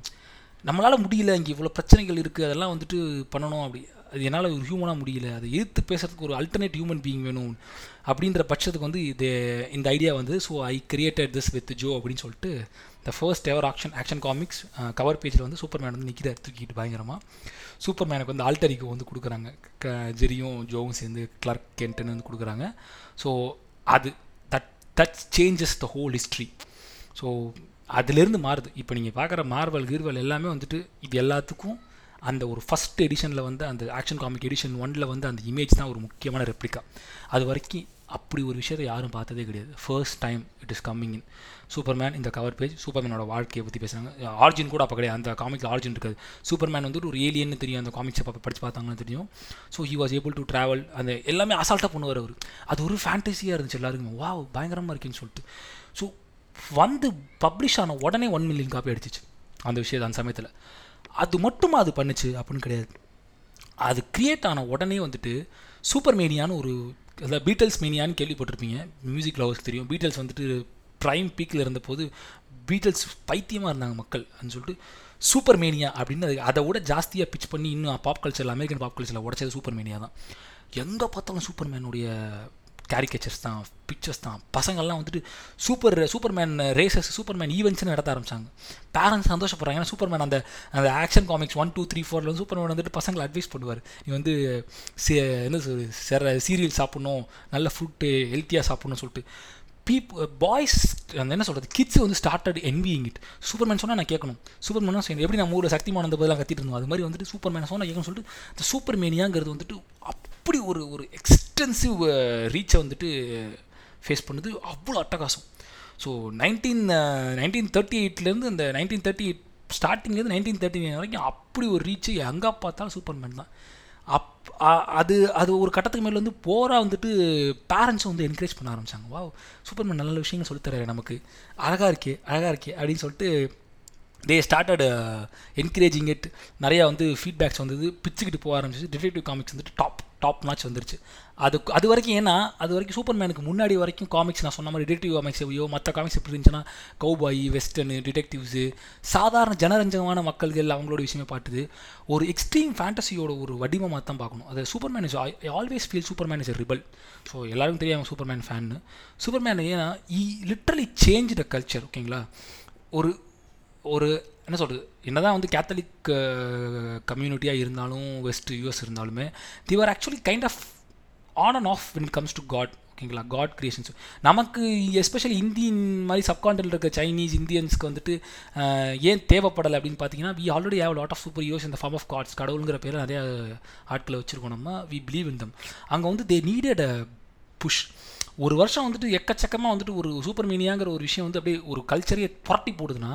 நம்மளால் முடியல இங்கே இவ்வளோ பிரச்சனைகள் இருக்குது அதெல்லாம் வந்துட்டு பண்ணணும். அப்படி. அது என்னால் ஒரு ஹியூமனாக முடியல. அதை எதிர்த்து பேசுறதுக்கு ஒரு அல்டர்னேட் ஹியூமன் பீயிங் வேணும். அப்படின்ற பட்சத்துக்கு வந்து இது இந்த ஐடியா வந்து so I created this with Joe அப்படின்னு சொல்லிட்டு the first ever action action comics cover பேஜில் வந்து சூப்பர்மேன் வந்து நிற்கிறார் தூக்கிட்டு பயங்கரமாக சூப்பர் மேனுக்கு வந்து ஆல்டரிக்கு வந்து கொடுக்குறாங்க. க ஜெரியும் ஜோவும் சேர்ந்து கிளார்க் கென்ட்டுன்னு வந்து கொடுக்குறாங்க. ஸோ அது that that changes the whole history so அதுலேருந்து மாறுது. இப்போ நீங்கள் பார்க்குற மார்வல் கீர்வல் எல்லாமே வந்துட்டு இது எல்லாத்துக்கும் அந்த ஒரு ஃபஸ்ட் எடிஷனில் வந்து அந்த ஆக்ஷன் காமிக் எடிஷன் ஒனில் வந்து அந்த இமேஜ் தான் ஒரு முக்கியமான ரெப்ளிகா அது வரைக்கும் அப்படி ஒரு விஷயத்தை யாரும் பார்த்ததே கிடையாது. First time it is coming in Superman இந்த கவர் பேஜ் சூப்பர்மேனோட வாழ்க்கையை பற்றி பேசுகிறாங்க ஆர்ஜின் கூட அப்போ கிடையாது. அந்த காமிக்கில் ஆர்ஜின் இருக்காது. சூப்பர்மேன் வந்துட்டு ஒரு ஏலியன்னு தெரியும். அந்த காமிக்ஸை பார்த்து படித்து பார்த்தாங்கன்னு தெரியும். So he was able to travel அந்த எல்லாமே அசால்ட்டாக பண்ணுவார் அவர். அது ஒரு ஃபேண்டசியாக இருந்துச்சு எல்லாருக்குமே. வா பயங்கரமாக இருக்குன்னு சொல்லிட்டு. ஸோ வந்து பப்ளிஷ் ஆன உடனே ஒன் மில்லியன் காப்பி அடிச்சிச்சு. அந்த விஷயத்தை அந்த சமயத்தில். அது மட்டுமா அது பண்ணுச்சு? அப்படின்னு கிடையாது. அது க்ரியேட் ஆன உடனே வந்துட்டு சூப்பர் மேனியான்னு ஒரு அதாவது பீட்டல்ஸ் மேனியான்னு கேள்விப்பட்டிருப்பீங்க. மியூசிக் லவர்ஸ்க்கு தெரியும். பீட்டல்ஸ் வந்துட்டு ப்ரைம் பீக்கில் இருந்தபோது பீட்டல்ஸ் பைத்தியமாக இருந்தாங்க மக்கள் அப்படின்னு சொல்லிட்டு சூப்பர் மேனியா அப்படின்னு அது அதை விட ஜாஸ்தியாக பிச் பண்ணி இன்னும் பாப் கல்ச்சரில் அமெரிக்கன் பாப் கல்ச்சரில் உடச்சது சூப்பர் மேனியா தான். எங்கே பார்த்தாலும் சூப்பர் மேனுடைய கேரிகேச்சர்ஸ் தான் பிக்சர்ஸ் தான். பசங்கள்லாம் வந்துட்டு சூப்பர் சூப்பர்மேன் ரேசஸ் சூப்பர்மேன் ஈவெண்ட்ஸ்னு நடத்த ஆரம்பிச்சாங்க. பேரண்ட்ஸ் சந்தோஷப்படுறாங்க ஏன்னா சூப்பர்மேன் அந்த அந்த action comics one two three ஃபோரில் வந்து சூப்பர்மேன் வந்துட்டு பசங்களை அட்வைஸ் பண்ணுவார். நீ வந்து என்ன செர சீரியல் சாப்பிட்ணும் நல்ல ஃபுட்டு ஹெல்த்தியாக சாப்பிட்ணும்னு சொல்லிட்டு. பீப் பாய்ஸ் uh, அந்த என்ன சொல்கிறது கிட்ஸ் வந்து ஸ்டார்டட் என்வியிங் இட் சூப்பர்மேன் சொன்னால் நான் கேட்கணும். சூப்பர்மேன் செய்யணும். எப்படி நம்ம ஊரில் சக்திமான அந்த பதிலாக கத்திட்டு இருந்தோம்? அது மாதிரி வந்துட்டு சூப்பர்மேன் சொன்னால் கேட்கணும் சொல்லிட்டு இந்த சூப்பர் மேனியாங்கிறது வந்துட்டு அப்படி ஒரு ஒரு எக்ஸ்டென்சிவ் ரீச்சை uh, வந்துட்டு uh, ஃபேஸ் பண்ணுது. அவ்வளோ அட்டகாசம். ஸோ நைன்டீன் நைன்டீன் தேர்ட்டி எயிட்லேருந்து இந்த நைன்டீன் தேர்ட்டி எயிட் ஸ்டார்டிங்லேருந்து நைன்டீன் தேர்ட்டி நைன் வரைக்கும் அப்படி ஒரு ரீச்சு எங்கே பார்த்தாலும் சூப்பர்மேன் தான். அப் அது அது ஒரு கட்டத்துக்கு மேலே வந்து போராக வந்துட்டு பேரண்ட்ஸும் வந்து என்கரேஜ் பண்ண ஆரம்பித்தாங்க வா சூப்பர்மேன் நல்ல நல்ல விஷயங்கள் சொல்லித்தராரு நமக்கு. அழகாக இருக்கே அழகாக இருக்கே அப்படின்னு சொல்லிட்டு தே ஸ்டார்டட் என்கரேஜிங் இட் நிறையா வந்து ஃபீட்பேக்ஸ் வந்தது. பிச்சுக்கிட்டு போக ஆரம்பிச்சு டிடெக்டிவ் காமிக்ஸ் வந்துட்டு டாப் டாப் மேட்ச் வந்துருச்சு. அது அது வரைக்கும் ஏன்னா அது வரைக்கும் சூப்பர் மேனுக்கு முன்னாடி வரைக்கும் காமிக்ஸ் நான் சொன்ன மாதிரி டிடெக்டிவ் காமிக்ஸ் ஐயோ மற்ற காமிக்ஸ் எப்படி இருந்துச்சுன்னா கௌபாய் வெஸ்டர்னு டிடெக்டிவ்ஸு சாதாரண ஜனரஞ்சகமான மக்கள்கள் அவங்களோட விஷயமே பாட்டுது ஒரு எக்ஸ்ட்ரீம் ஃபேண்டசியோட ஒரு வடிவமாக தான் பார்க்கணும். அது Superman is always feel Superman is rebel so எல்லாருக்கும் தெரியும் சூப்பர் மேன் ஃபேன்னு சூப்பர் மேன் ஏன்னா he literally change the culture ஓகேங்களா ஒரு ஒரு என்ன சொல்கிறது என்னதான் வந்து கேத்தலிக் கம்யூனிட்டியாக இருந்தாலும் வெஸ்ட் யூஎஸ் இருந்தாலுமே they're actually kind of on and off when comes to god ஓகேங்களா காட் கிரியேஷன்ஸ் நமக்கு எஸ்பெஷலி இந்தியன் மாதிரி சப்கான்டில் இருக்க சைனீஸ் இந்தியன்ஸ்க்கு வந்துட்டு ஏன் தேவைப்படலை அப்படின்னு பார்த்தீங்கன்னா we already have lot of super use இந்த ஃபார்ம் ஆஃப் காட்ஸ் கடவுளுங்கிற பேரில் நிறைய ஆட்களை வச்சுருக்கோம் நம்ம. வி பிலீவ் இன் தம் அங்கே வந்து தே நீடட் அ புஷ் ஒரு வருஷம் வந்துட்டு எக்கச்சக்கமாக வந்துட்டு ஒரு சூப்பர் மீனியாங்கிற ஒரு விஷயம் வந்து அப்படியே ஒரு கல்ச்சரையே புரட்டி போடுதுன்னா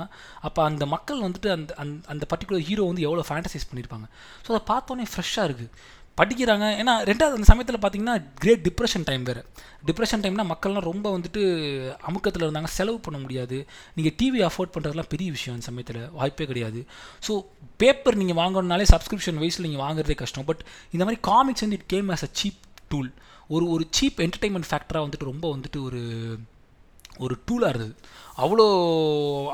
அப்போ அந்த மக்கள் வந்துட்டு அந்த அந்த அந்த பர்டிகுலர் ஹீரோ வந்து எவ்வளோ ஃபேண்டசைஸ் பண்ணியிருப்பாங்க ஸோ அதை பார்த்தோன்னே ஃப்ரெஷ்ஷாக இருக்குது படிக்கிறாங்க. ஏன்னா ரெண்டாவது அந்த சமயத்தில் பார்த்தீங்கன்னா கிரேட் டிப்ரெஷன் டைம் வேறு. டிப்ரெஷன் டைம்னா மக்கள்லாம் ரொம்ப வந்துட்டு அமுக்கத்தில் இருந்தாங்க. செலவு பண்ண முடியாது. நீங்கள் டிவி அஃபோர்ட் பண்ணுறதுலாம் பெரிய விஷயம் அந்த சமயத்தில். வாய்ப்பே கிடையாது. ஸோ பேப்பர் நீங்கள் வாங்கணுனாலே சப்ஸ்கிரிப்ஷன் வைஸில் நீங்கள் வாங்குறதே கஷ்டம். பட் இந்த மாதிரி காமிக்ஸ் வந்து it came as a cheap tool ஒரு ஒரு சீப் என்டர்டைன்மெண்ட் ஃபேக்டராக வந்துட்டு ரொம்ப வந்துட்டு ஒரு ஒரு டூலாக இருந்தது. அவ்வளோ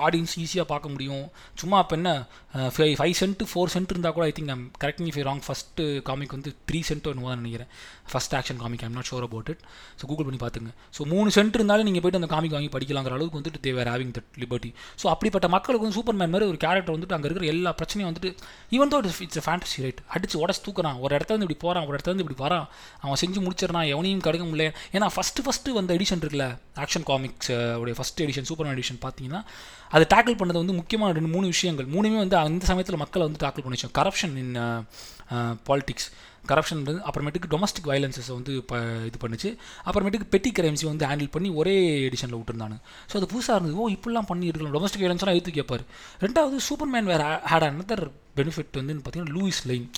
ஆடியன்ஸ் ஈஸியாக பார்க்க முடியும். சும்மா அப்போ என்ன five five cent four cent இருந்தால் கூட ஐ திங்க் ஐம் இனி ஃபை ராங் ஃபஸ்ட்டு காமிக் வந்து த்ரீ சென்ட் என்னவோ தான் நினைக்கிறேன். First action comic I'm not sure about it so Google பண்ணி பார்த்துங்க ஸோ மூணு சென்ட் இருந்தாலும் நீங்கள் போய்ட்டு அந்த காமிக் வாங்கி படிக்கலாங்கிற அளவுக்கு வந்துட்டு they're having that liberty so அப்படிப்பட்ட மக்களுக்கு வந்து சூப்பர் மேன் மாதிரி ஒரு கேரக்டர் வந்துட்டு அங்கே இருக்கிற எல்லா பிரச்சனையும் வந்துட்டு ஈவன் தோ இட்ஸ் இட்ஸ் ஃபேண்டசி ரைட் அடிச்சு உடச்சு தூக்குறான். ஒரு இடத்துல இருந்து இப்படி போகிறான் ஒரு இடத்துல இருந்து இப்படி வரான். அவன் செஞ்சு முடிச்சிடறான் எவனையும் கடுக்க முடியல. ஏன்னா ஃபஸ்ட்டு ஃபஸ்ட்டு வந்த எடிஷன் இருக்குல்ல ஆக்ஷன் காமிக்ஸ் உடைய ஃபஸ்ட் எடிஷன் சூப்பர் எடிஷன் பார்த்தீங்கன்னா அதை டேக்கிள் பண்ணது வந்து முக்கியமான ரெண்டு மூணு விஷயங்கள். மூணுமே வந்து அந்த சமயத்தில் மக்களை வந்து டேக்கிள் பண்ணி வச்சோம் கரப்ஷன் இன் பாலிடிக்ஸ் கரப்ஷன் அப்புறமேட்டுக்கு டொமஸ்டிக் வயலன்ஸஸை வந்து இப்போ இது பண்ணுச்சு. அப்புறமேட்டுக்கு பெட்டி கிரைம்ஸை வந்து ஹேண்டில் பண்ணி ஒரே எடிஷனில் விட்டுருந்தாங்க. ஸோ அது புதுசாக இருந்தது. ஓ இப்படிலாம் பண்ணியிருக்கலாம். டொமஸ்டிக் வயலன்ஸ்லாம் எடுத்து கேட்பார் ரெண்டாவது சூப்பர்மேன் வேறு ஹேட் அனதர் பெனிஃபிட் வந்து பார்த்தீங்கன்னா லூயிஸ் லைன்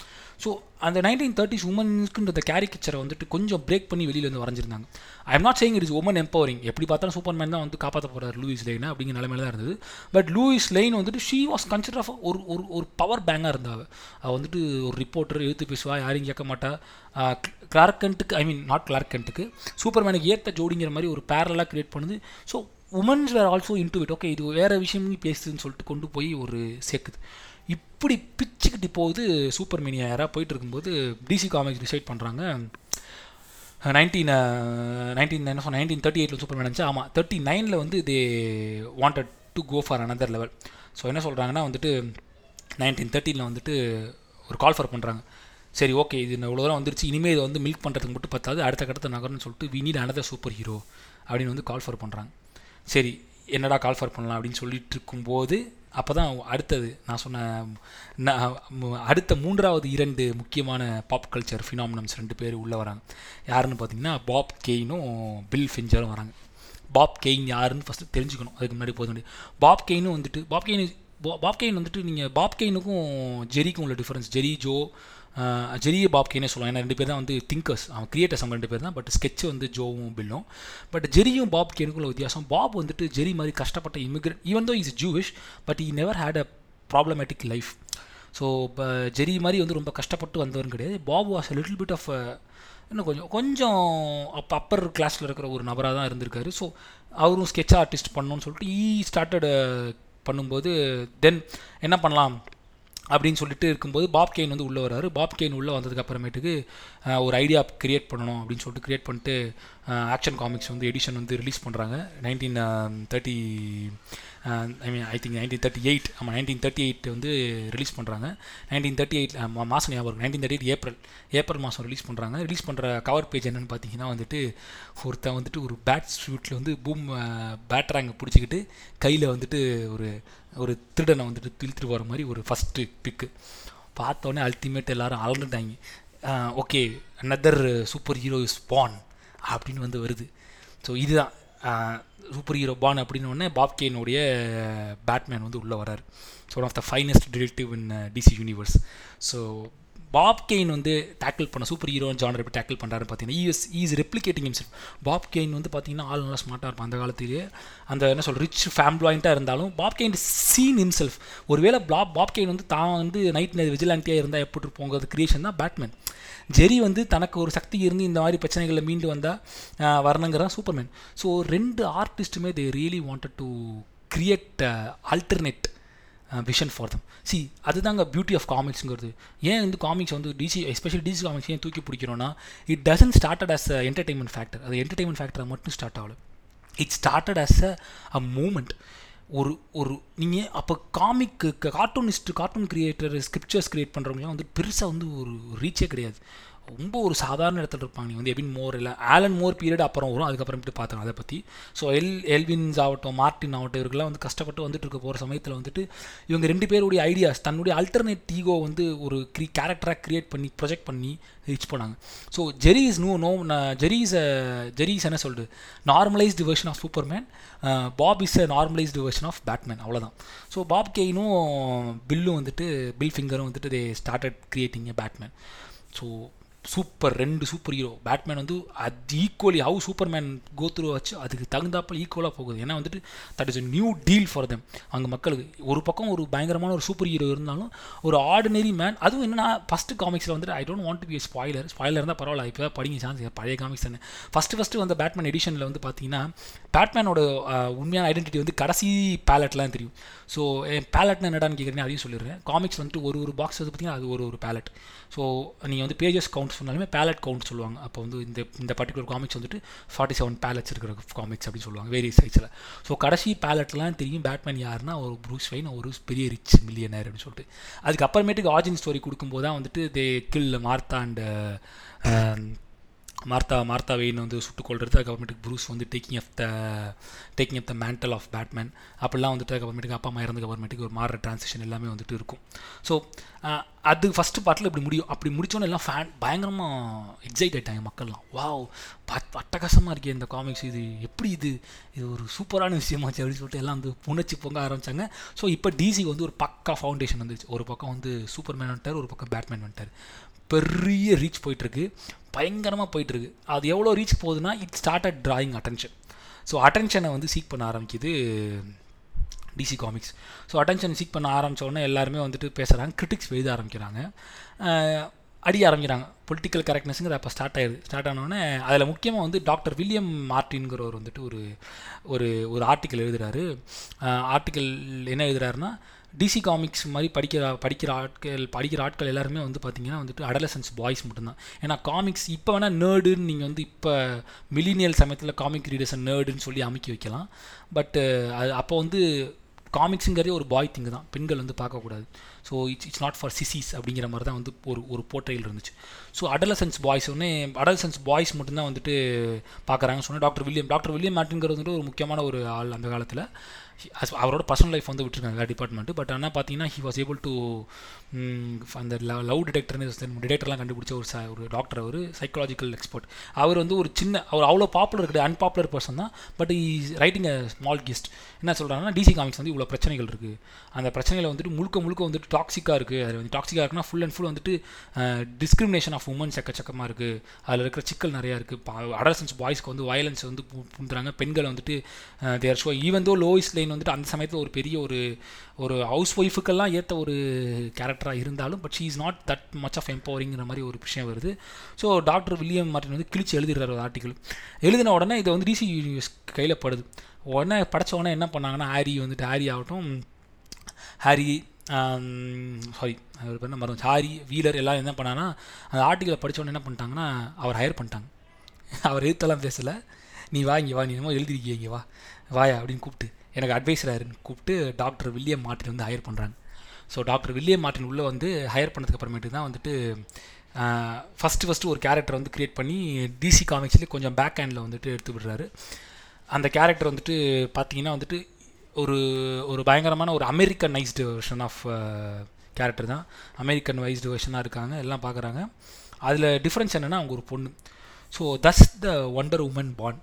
ஸோ அந்த நைன்டீன் தேர்ட்டிஸ் உமன்ஸ்க்குன்ற கேரிகேச்சரை வந்துட்டு கொஞ்சம் பிரேக் பண்ணி வெளியில் வந்து வரைஞ்சிருந்தாங்க. I am not saying it is woman empowering எப்படி பார்த்தாலும் சூப்பர் மேன் தான் வந்து காப்பாற்ற போகிறார் லூயிஸ் லைன் அப்படிங்கிற நிலைமையில தான் இருந்தது. பட் லூயிஸ் லைன் வந்துட்டு ஷீ வாஸ் கன்சிடர் ஆஃப் ஒரு ஒரு ஒரு பவர் பேங்காக இருந்தாள் அவள் வந்துட்டு ஒரு ரிப்போர்ட்டர் எழுத்து பேசுவா யாரையும் கேட்க மாட்டா. கிளார்கண்ட்டுக்கு ஐ மீன் நாட் கிளார்கண்ட்டுக்கு சூப்பர் மேனுக்கு ஏற்ற ஜோடிங்கிற மாதிரி ஒரு பேரலாக க்ரியேட் பண்ணுது. So womens were also into it okay இது வேறு விஷயமும் பேசுதுன்னு சொல்லிட்டு கொண்டு போய் ஒரு சேர்க்குது. இப்படி பிச்சுக்கிட்டு போகுது சூப்பர் மினியா யாராக போயிட்டு இருக்கும்போது டிசி காமிக்ஸ் டிசைட் பண்ணுறாங்க நைன்டீன் நைன்டீன் என்ன சொன்ன நைன்டீன் தேர்ட்டி எயிட்டில் சூப்பர் மேன் ஆமாம் தேர்ட்டி நைனில் வந்து they wanted to go for another level so என்ன சொல்கிறாங்கன்னா வந்துட்டு நைன்டீன் தேர்ட்டியில் வந்துட்டு ஒரு கால் ஃபார் பண்ணுறாங்க சரி ஓகே இது இவ்வளோ தூரம் வந்துருச்சு. இனிமேல் இது வந்து மில்க் பண்ணுறதுக்கு மட்டும் பத்தாது. அடுத்த கட்டத்தை நகரம்னு சொல்லிட்டு we need another super hero அப்படின்னு வந்து கால் ஃபார் பண்ணுறாங்க சரி என்னடா கால் ஃபர் பண்ணலாம் அப்படின்னு சொல்லிட்டு இருக்கும்போது அப்போ தான் அடுத்தது நான் சொன்ன நான் அடுத்த மூன்றாவது இரண்டு முக்கியமான பாப் கல்ச்சர் ஃபினாமினம்ஸ் ரெண்டு பேர் உள்ளே வராங்க. யாருன்னு பார்த்தீங்கன்னா பாப் கெயினும் பில் ஃபிஞ்சரும் வராங்க. பாப் கெயின் யாருன்னு ஃபஸ்ட்டு தெரிஞ்சுக்கணும். அதுக்கு முன்னாடி போக முடியும் பாப் கெயினும் வந்துட்டு பாப் கெயின் பா- பாப் கெயின் வந்துட்டு நீங்கள் பாப் கெயினுக்கும் ஜெரிக்கும் உள்ள டிஃப்ரென்ஸ் ஜெரி ஜோ ஜெரிய பாப்கேனே கெயினே சொல்லுவாங்க ஏன்னா ரெண்டு பேர் தான் வந்து திங்கர்ஸ் அவன் கிரியேட்டர்ஸ் அவங்க ரெண்டு பேர் தான். பட் ஸ்கெட்ச் வந்து ஜோவும் பில்லும். பட் ஜெரியும் பாப்கேனுக்குள்ள வித்தியாசம். பாப் வந்துட்டு ஜெரி மாதிரி கஷ்டப்பட்ட immigrant even though is Jewish but he never had a problematic life so இப்போ ஜெரி மாதிரி வந்து ரொம்ப கஷ்டப்பட்டு வந்தவன் கிடையாது. Bob was little bit of இன்னும் கொஞ்சம் கொஞ்சம் அப்போ அப்பர் கிளாஸில் இருக்கிற ஒரு நபராக தான் இருந்திருக்காரு. ஸோ அவரும் ஸ்கெட்ச் ஆர்டிஸ்ட் பண்ணணும்னு சொல்லிட்டு ஈ ஸ்டார்டட் பண்ணும்போது தென் என்ன பண்ணலாம்? அப்படின்னு சொல்லிட்டு இருக்கும்போது பாப் கெயின் வந்து உள்ளே வராரு. பாப் கெயின் உள்ளே வந்ததுக்கு அப்புறமேட்டுக்கு ஒரு ஐடியா கிரியேட் பண்ணணும் அப்படின்னு சொல்லிட்டு கிரியேட் பண்ணிட்டு ஆக்ஷன் காமிக்ஸ் வந்து எடிஷன் வந்து ரிலீஸ் பண்ணுறாங்க nineteen thirty I mean I think nineteen thirty eight ஆமாம் நைன்டீன் தேர்ட்டி எயிட் வந்து ரிலீஸ் பண்ணுறாங்க நைன்டீன் தேர்ட்டி எயிட் மாதம் ஞாபகம் nineteen thirty eight April April மாதம் ரிலீஸ் பண்ணுறாங்க ரிலீஸ் பண்ணுற கவர் பேஜ் என்னென்னு பார்த்தீங்கன்னா வந்துட்டு ஒருத்தன் வந்துட்டு ஒரு பேட் ஷூட்டில் வந்து பூம் பேட்ராங்க பிடிச்சிக்கிட்டு கையில் வந்துட்டு ஒரு ஒரு திருடனை வந்துட்டு இழுத்துட்டு போகிற மாதிரி ஒரு ஃபஸ்ட்டு பிக்கு பார்த்தோன்னே அல்டிமேட் எல்லோரும் அலர்ந்துட்டாங்க okay another super hero is born அப்படின்னு வந்து வருது. ஸோ இதுதான். சூப்பர் ஹீரோ பான் அப்படின்னு உடனே பாப் பேட்மேன் வந்து உள்ளே வராரு so one of the finest detective in DC universe so Bob Kane வந்து டேக்கிள் பண்ண சூப்பர் ஹீரோ ஜானர் எப்படி டேக்கிள் பண்ணுறாருன்னு பார்த்தீங்கன்னா is is replicating himself. Bob Kane வந்து பார்த்தீங்கன்னா ஆள் நல்லா ஸ்மார்ட்டாக இருப்பான் அந்த காலத்திலேயே. அந்த என்ன சொல் ரிச் ஃபேம்ப்ளாயிண்ட்டாக இருந்தாலும் பாப் கெயின் சீன் himself. ஒருவேளை பாப் பாப் கெயின் வந்து தான் வந்து நைட் விஜிலாண்டியாக இருந்தால் எப்படி இருப்போங்கிறது கிரியேஷன் தான் பேட்மேன். ஜெரி வந்து தனக்கு ஒரு சக்தி இருந்து இந்த மாதிரி பிரச்சனைகளில் மீண்டு வந்தால் வரணுங்கிறதான் சூப்பர்மேன். ஸோ ரெண்டு ஆர்டிஸ்ட்டுமே they really wanted to create alternate vision for them see அதுதாங்க பியூட்டி ஆஃப் காமிக்ஸுங்கிறது ஏன் வந்து காமிக்ஸ் வந்து டிசி எஸ்பெஷலி டிசி காமிக்ஸ் ஏன் தூக்கி பிடிக்கிறோன்னா it doesn't started as a entertainment factor அது என்டர்டைன்மெண்ட் ஃபேக்டரை மட்டும் ஸ்டார்ட் ஆகல. It started as a a moment ஒரு ஒரு நீங்கள் அப்போ comic cartoonist cartoon creator scripters create பண்ணுறவங்களாம் வந்து பெருசாக வந்து ஒரு ரீச்சே கிடையாது. ரொம்ப ஒரு சாதாரண இடத்துல இருப்பாங்க. நீ வந்து எபின் மோர் இல்லை ஆலன் மோர் பீரியட் அப்புறம் வரும். அதுக்கப்புறமேட்டு பார்த்தோம் அதை பற்றி ஸோ எல் எல்வின்ஸ் ஆகட்டும் மார்ட்டின் ஆகட்டும் இவர்கள்லாம் வந்து கஷ்டப்பட்டு வந்துட்டு இருக்க போகிற சமயத்தில் வந்துட்டு இவங்க ரெண்டு பேருடைய ஐடியாஸ் தன்னுடைய அல்டர்னேட் ஈகோ வந்து ஒரு க்ரீ கேரக்டராக க்ரியேட் பண்ணி ப்ரொஜெக்ட் பண்ணி ரீச் பண்ணாங்க. So Jerry is no no Jerry is Jerry is என்ன சொல்லுது normalized version of Superman Bob is a normalized version of Batman அவ்வளோதான் ஸோ பாப் கெயினும் பில்லும் வந்துட்டு பில் ஃபிங்கரும் வந்துட்டு they started creating a Batman so super ரெண்டு சூப்பர் ஹீரோ. பேட்மேன் வந்து அது equally how Superman man go through வச்சு அதுக்கு தகுந்தாப்பில் ஈக்குவலாக போகுது. ஏன்னா வந்துட்டு that is a new deal for them அங்கே மக்களுக்கு ஒரு பக்கம் ஒரு பயங்கரமான ஒரு சூப்பர் ஹீரோ இருந்தாலும் ஒரு ஆர்டினரி மேன் அதுவும் என்னன்னா ஃபஸ்ட்டு காமிக்ஸில் வந்துட்டு I don't want to be spoiler spoiler இருந்தால் பரவாயில்ல இப்போ படிங்க சான்ஸ் பழைய காமிக்ஸ் தானே. ஃபஸ்ட்டு ஃபஸ்ட்டு வந்த பேட்மேன் எடிஷனில் வந்து பார்த்தீங்கன்னா பேட்மேனோட உண்மையான ஐடென்டிட்டி வந்து கடைசி பேலட்லாம் தெரியும். ஸோ என் பேலட்னா என்னடான்னு கேட்குறீங்க அதையும் சொல்லிடுறேன். காமிக்ஸ் வந்துட்டு ஒரு ஒரு பாக்ஸ் வந்து பார்த்தீங்கன்னா அது ஒரு ஒரு பேலட் ஸோ நீங்கள் வந்து பேஜஸ் கவுண்ட் சொன்னாலுமே பேலட் கவுண்ட் சொல்லுவாங்க. அப்போ வந்து இந்த இந்த பர்டிகுலர் காமிக்ஸ் வந்துட்டு ஃபார்ட்டி செவன் பேலட்ஸ் இருக்கிற காமிக்ஸ் அப்படின்னு சொல்லுவாங்க வேரியஸ் சைஸில் ஸோ கடைசி பேலட்லாம் தெரியும் பேட்மேன் யாருன்னா ஒரு ப்ரூஸ் வைன் ஒரு பெரிய ரிச் மில்லியனர் அப்படின்னு சொல்லிட்டு. அதுக்கப்புறமேட்டுக்கு ஆர்ஜின் ஸ்டோரி கொடுக்கும்போது தான் வந்துட்டு they kill Martha and Martha Martha Wayne வந்து சுட்டுக் கொள்றது அதுக்கப்புறமேட்டுக்கு ப்ரூஸ் வந்து taking up the taking up the mantle of Batman அப்படிலாம் வந்துட்டு அதுக்கப்புறமேட்டுக்கு அப்பா அம்மா இறந்ததுக்கு அப்புறமேட்டுக்கு ஒரு மாறுற ட்ரான்சிஷன் எல்லாமே வந்துட்டு இருக்கும். ஸோ அது ஃபஸ்ட்டு பாட்டில் இப்படி முடியும். அப்படி முடித்தோன்னே எல்லாம் ஃபேன் பயங்கரமாக எக்ஸைட் ஆகிட்டாங்க மக்கள்லாம். வாவ் பத் அட்டகாசமாக இருக்கே இந்த காமிக்ஸ் இது. எப்படி இது? இது ஒரு சூப்பரான விஷயமாச்சு அப்படின்னு சொல்லிட்டு எல்லாம் வந்து புணர்ச்சி பொங்க ஆரம்பிச்சாங்க. ஸோ இப்போ டிசிக்கு வந்து ஒரு பக்கா ஃபவுண்டேஷன் வந்துச்சு ஒரு பக்கம் வந்து சூப்பர்மேன் வந்துட்டார் ஒரு பக்கம் பேட்மேன் வந்துட்டார். பெரிய ரீச் போயிட்டுருக்கு. பயங்கரமாக போயிட்டுருக்கு. அது எவ்வளோ ரீச் போகுதுன்னா it started drawing attention so அட்டென்ஷனை வந்து சீக் பண்ண ஆரம்பிக்குது DC comics so attention seek பண்ண ஆரம்பித்தோடனே எல்லாருமே வந்துட்டு பேசுகிறாங்க கிரிட்டிக்ஸ் எழுத ஆரம்பிக்கிறாங்க. அடிய ஆரம்பிக்கிறாங்க. பொலிட்டிக்கல் கரெக்ட்னஸுங்கிற அப்போ ஸ்டார்ட் ஆயிடுது ஸ்டார்ட் ஆனோடனே அதில் முக்கியமாக வந்து டாக்டர் வில்லியம் மார்ட்டின்கிறவர் வந்துட்டு ஒரு ஒரு ஒரு ஆர்டிக்கல் எழுதுகிறாரு ஆர்டிக்கல் என்ன எழுதுறாருன்னா டிசி காமிக்ஸ் மாதிரி படிக்கிற படிக்கிற ஆட்கள் படிக்கிற ஆட்கள் எல்லாருமே வந்து பார்த்தீங்கன்னா வந்துட்டு அடலசன்ஸ் பாய்ஸ் மட்டும்தான். ஏன்னா காமிக்ஸ் இப்போ வேணால் நேர்டுன்னு நீங்கள் வந்து இப்போ மில்லினியல் சமயத்தில் காமிக் ரீடர்ஸ் நேர்டுன்னு சொல்லி அமைக்க வைக்கலாம். பட்டு அது அப்போ வந்து காமிக்ஸுங்கிறதே ஒரு பாய் திங்கு தான். பெண்கள் வந்து பார்க்கக்கூடாது. So it's it's not for sissies அப்படிங்கிற மாதிரி தான் வந்து ஒரு ஒரு போர்ட்ரையில் இருந்துச்சு. ஸோ அடலசன்ஸ் பாய்ஸ் ஒன்று அடலசன்ஸ் பாய்ஸ் மட்டும்தான் வந்துட்டு பார்க்குறாங்க சொன்னால் டாக்டர் வில்லியம் டாக்டர் வில்லியம் மேட்டுங்கிறது வந்துட்டு ஒரு முக்கியமான ஒரு ஆள் அந்த காலத்தில். அவரோட பர்சனல் லைஃப் வந்து விட்டுருக்காங்க எல்லா டிபார்ட்மெண்ட்டு பட் ஆனால் பார்த்தீங்கன்னா ஹி வாஸ் ஏபிள் டு அந்த லவ் டிடெக்டர்னு டிடெக்டர்லாம் கண்டுபிடிச்ச ஒரு ச ஒரு டாக்டர் அவர் சைக்காலஜிக்கல் எக்ஸ்பர்ட் அவர் வந்து ஒரு சின்ன அவர் அவ்வளோ பாப்புலர் கிடையாது அன்பாப்புலர் பர்சன் தான். But E writing a small guest என்ன சொல்கிறாங்கன்னா டிசி காமிக்ஸ் வந்து இவ்வளோ பிரச்சனைகள் இருக்குது அந்த பிரச்சனைகளை வந்துட்டு முழுக்க முழுக்க வந்துட்டு டாக்ஸிக்காக இருக்குது அது வந்து டாக்ஸிக்காக இருக்குன்னா ஃபுல் அண்ட் ஃபுல் வந்துட்டு டிஸ்கிரிமினேஷன் ஆஃப் உமன்ஸ் எக்கச்சக்கமாக இருக்குது அதில் இருக்கிற சிக்கல் நிறையா இருக்குது அடல்சன்ஸ் பாய்ஸ்க்கு வந்து வயலன்ஸ் வந்து புந்துறாங்க. பெண்களை வந்துட்டு தேர் ஷோ ஈவன் தோ லோயிஸ் லைன் வந்துட்டு அந்த சமயத்தில் ஒரு பெரிய ஒரு ஒரு ஹவுஸ் ஒய்ஃபுக்கெல்லாம் ஏற்ற ஒரு கேரக்டராக இருந்தாலும் but she is not that much of எம்பவரிங்கிற மாதிரி ஒரு விஷயம் வருது. ஸோ டாக்டர் வில்லியம் மார்டின் வந்து கிழிச்சு எழுதிடுறாரு ஒரு ஆர்டிக்கல் எழுதின உடனே இது வந்து டிசி கையில் படுது. உடனே படித்த உடனே என்ன பண்ணாங்கன்னா ஹாரி வந்துட்டு ஹாரி ஆகட்டும் ஹாரி சாரி um, அவர் பேர் மறந்து ஹாரி வீலர் எல்லாம் என்ன பண்ணாங்கன்னா அந்த ஆர்டிக்கலை படித்த உடனே என்ன பண்ணிட்டாங்கன்னா அவர் ஹையர் பண்ணிட்டாங்க. அவர் எழுத்தெல்லாம் பேசலை. நீ வா இங்கே வா நீ என்னமோ எழுதிருக்கீங்க இங்கே வா வாயா அப்படின்னு கூப்பிட்டு. எனக்கு அட்வைசராருன்னு கூப்பிட்டு டாக்டர் வில்லியம் மார்ட்டின் வந்து ஹையர் பண்ணுறாங்க ஸோ டாக்டர் வில்லியம் மார்ட்டின் உள்ளே வந்து ஹையர் பண்ணதுக்கு அப்புறமேட்டு தான் வந்துட்டு ஃபஸ்ட்டு ஃபஸ்ட்டு ஒரு கேரக்டர் வந்து க்ரியேட் பண்ணி டிசி காமிக்ஸ்லேயே கொஞ்சம் பேக் ஹேண்டில் வந்துட்டு எடுத்து விடுறாரு. அந்த கேரக்டர் வந்துட்டு பார்த்தீங்கன்னா வந்துட்டு ஒரு ஒரு பயங்கரமான ஒரு அமெரிக்கனைஸ்டு வெர்ஷன் ஆஃப் கேரக்டர் தான். அமெரிக்கன் வைஸ்டு வெர்ஷனாக இருக்காங்க எல்லாம் பார்க்குறாங்க அதில் டிஃப்ரென்ஸ் என்னென்னா அவங்க ஒரு பொண்ணு. So thus the Wonder Woman found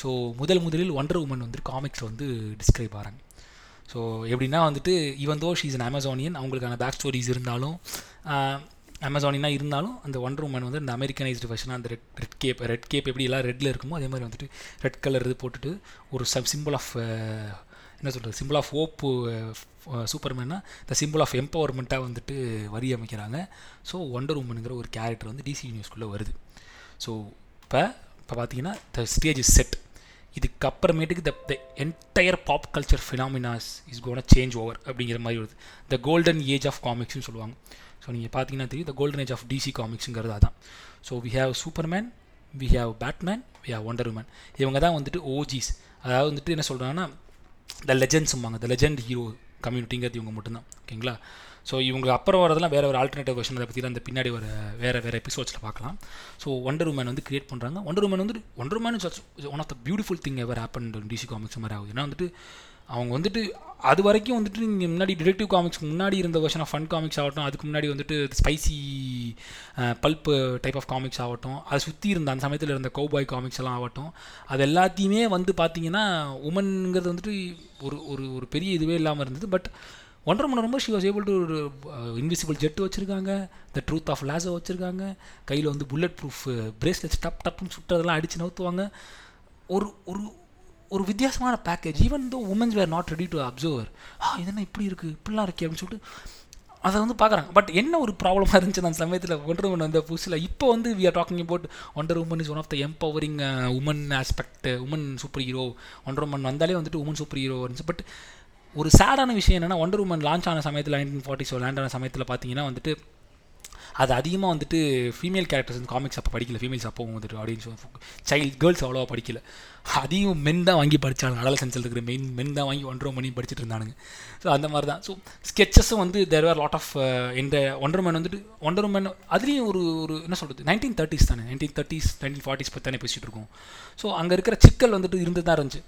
so முதல் முதலில் ஒண்டர் உமன் வந்து காமிக்ஸில் வந்து டிஸ்கிரைப் ஆகிறாங்க ஸோ எப்படின்னா வந்துட்டு even though she's an Amazonian அவங்களுக்கான பேக் ஸ்டோரிஸ் இருந்தாலும் அமேசானினா இருந்தாலும் அந்த ஒண்டர் உமன் வந்து அந்த அமெரிக்கனைஸ்டு வெர்ஷனாக அந்த red red cape red cape எப்படி எல்லாம் ரெட்டில் இருக்குமோ அதே மாதிரி வந்துட்டு ரெட் கலர் இது போட்டுட்டு ஒரு சம் சிம்பிள் ஆஃப் என்ன சொல்கிறது சிம்பிள் ஆஃப் ஓப்பு சூப்பர்மேன்னா த சிம்பிள் ஆஃப் எம்பவர்மெண்ட்டாக வந்துட்டு வரி அமைக்கிறாங்க. ஸோ ஒண்டர் உமனுங்கிற ஒரு கேரக்டர் வந்து டிசி யூனிவர்ஸ்குள்ளே வருது. ஸோ இப்போ இப்போ பார்த்தீங்கன்னா the stage is set இதுக்கப்புறமேட்டுக்கு the the entire pop culture phenomenas is gonna change over அப்படிங்கிற மாதிரி வருது. த கோல்டன் ஏஜ் ஆஃப் காமிக்ஸ்னு சொல்லுவாங்க. ஸோ நீங்கள் பார்த்தீங்கன்னா தெரியும் the golden age of DC காமிக்ஸுங்கிறது அதான். So we have Superman we have Batman we have Wonder Woman இவங்க தான் வந்துட்டு ஓஜிஸ் அதாவது வந்துட்டு என்ன சொல்கிறாங்கன்னா த லெஜண்ட்ஸும்பாங்க த லெஜண்ட் ஹீரோ கம்யூனிட்டிங்கிறது இவங்க மட்டும்தான். ஓகேங்களா? ஸோ இவங்க அப்புறம் வரதெல்லாம் வேறு ஒரு ஆல்டர்னேட்டிவ் வெர்ஷன் அதை பற்றி அந்த பின்னாடி ஒரு வேறு வேறு எபிசோட்ஸில் பார்க்கலாம். ஸோ ஒண்டர் உமன் வந்து கிரியேட் பண்ணுறாங்க ஒண்டர் உமன் வந்து Wonder Woman one of the beautiful thing ever happen DC comics மாதிரி ஆகுது. ஏன்னா வந்துட்டு அவங்க வந்துட்டு அது வரைக்கும் வந்துட்டு நீங்கள் முன்னாடி டிடெக்டிவ் காமிக்ஸ் முன்னாடி இருந்த வருஷன் ஆஃப் ஃபன் காமிக்ஸ் ஆகட்டும் அதுக்கு முன்னாடி வந்துட்டு spicy pulp type of comics ஆகட்டும் அதை சுற்றி இருந்த அந்த சமயத்தில் இருந்த கௌபாய் காமிக்ஸ் எல்லாம் ஆகட்டும் அது எல்லாத்தையுமே வந்து பார்த்தீங்கன்னா உமனுங்கிறது வந்துட்டு ஒரு ஒரு ஒரு பெரிய இதுவே இல்லாமல் இருந்தது. பட் ஒன்றரை மணி ரொம்ப ஷி வாஸ் ஏபிள் டு ஒரு uh, இன்விசிபிள் ஜெட்டு வச்சுருக்காங்க த ட்ரூத் ஆஃப் லாஸோ வச்சுருக்காங்க கையில் வந்து புல்லட் ப்ரூஃப் பிரேஸ்லெட்ஸ் டப் டப்னு சுட்டதெல்லாம் அடித்து நவுத்துவாங்க. ஒரு ஒரு ஒரு வித்தியாசமான package even though womens were not ready to observer ஆ இதென்ன இப்படி இருக்குது இப்படிலாம் இருக்கே அப்படின்னு சொல்லிட்டு அதை வந்து பார்க்குறாங்க. பட் என்ன ஒரு ப்ராப்ளமாக இருந்துச்சு அந்த சமயத்தில்? ஒண்டர் உமன் வந்த புதுசில் இப்போ வந்து we are talking about Wonder Woman is one of the empowering woman aspect woman super hero Wonder Woman வந்தாலே வந்துட்டு உமன் சூப்பர் ஹீரோ இருந்துச்சு. பட் ஒரு சேடான விஷயம் என்னென்னா ஒண்டர் உமன் லான்ச் ஆன சமயத்தில் நைன்டீன் ஃபார்ட்டிஸோ லேண்ட் ஆன சமயத்தில் பார்த்தீங்கன்னா வந்துட்டு அது அதிகமாக வந்துட்டு ஃபீமேல் கேரக்டர்ஸ் வந்து காமிக்ஸ் அப்போ படிக்கல. ஃபீமேல்ஸ் அப்போவும் வந்துட்டு அப்படின்னு சைல்ட் கேர்ள்ஸ் அவ்வளோவா படிக்கல. அதையும் மென் தான் வாங்கி படித்தாங்க அடலசன்ஸில் இருக்கிற மெயின் மென் தான் வாங்கி ஒன்றரை மணி படிச்சுட்டு இருந்தானுங்க. ஸோ அந்த மாதிரி தான். ஸோ ஸ்கெச்சஸும் வந்து தேர் ஆர் லாட் ஆஃப் இந்த ஒன்றரை மேன் வந்துட்டு ஒன்றரை மேன் அதுலேயும் ஒரு ஒரு என்ன சொல்கிறது நைன்டீன் தேர்ட்டிஸ் தானே. நைன்டீன் தேர்ட்டிஸ் நைன்டீன் ஃபார்ட்டிஸ் பற்றி தானே பேசிகிட்டு இருக்கோம். ஸோ அங்கே இருக்கிற சிக்கல் வந்துட்டு இருந்து தான் இருந்துச்சு.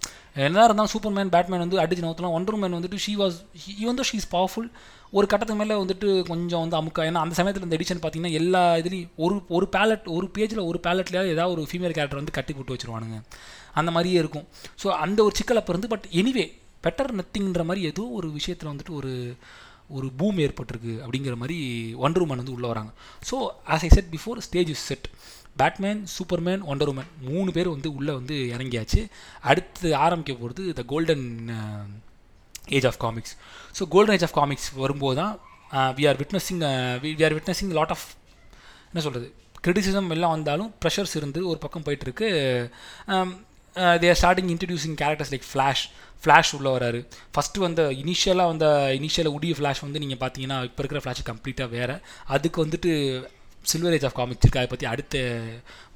என்ன இருந்தாலும் சூப்பர் மேன் பேட்மேன் வந்து அடிச்சு நோத்தலாம் ஒன்றரை மேன் வந்துட்டு she was even though she is powerful ஒரு கட்டத்துக்கு மேலே வந்துட்டு கொஞ்சம் வந்து அமுக்கா. ஏன்னா அந்த சமயத்தில் இந்த எடிஷன் பார்த்தீங்கன்னா எல்லா இதுலேயும் ஒரு ஒரு பேலட் ஒரு பேஜில் ஒரு பேலட்லேயாவது ஏதாவது ஒரு ஃபீமேல் கேரக்டர் வந்து கட்டி போட்டு வச்சுருவானுங்க. அந்த மாதிரியே இருக்கும். ஸோ அந்த ஒரு சிக்கல் அப்போ இருந்து பட் எனிவே பெட்டர் நத்திங்கிற மாதிரி ஏதோ ஒரு விஷயத்தில் வந்துட்டு ஒரு ஒரு பூம் ஏற்பட்டிருக்கு அப்படிங்கிற மாதிரி ஒண்டர் உமன் வந்து உள்ளே வராங்க. So as I said before stage is set Batman Superman Wonder Woman மூணு பேர் வந்து உள்ளே வந்து இறங்கியாச்சு. அடுத்து ஆரம்பிக்க போகிறது the golden age of comics so golden age of comics வரும்போது தான் we are witnessing we are witnessing lot of என்ன சொல்கிறது கிரிட்டிசிசம் எல்லாம் வந்தாலும் ப்ரெஷர்ஸ் இருந்து ஒரு பக்கம் போயிட்டுருக்கு um, they're starting introducing characters like Flash Flash உள்ள வராரு. ஃபஸ்ட்டு வந்த இனிஷியலாக வந்த இனிஷியலாக உடைய ஃப்ளாஷ் வந்து நீங்கள் பார்த்தீங்கன்னா இப்போ இருக்கிற ஃப்ளாஷ் கம்ப்ளீட்டாக வேறு. அதுக்கு வந்துட்டு சில்வர் ஏஜ் ஆஃப் காமிக்ஸ் இருக்குது அதை பற்றி அடுத்த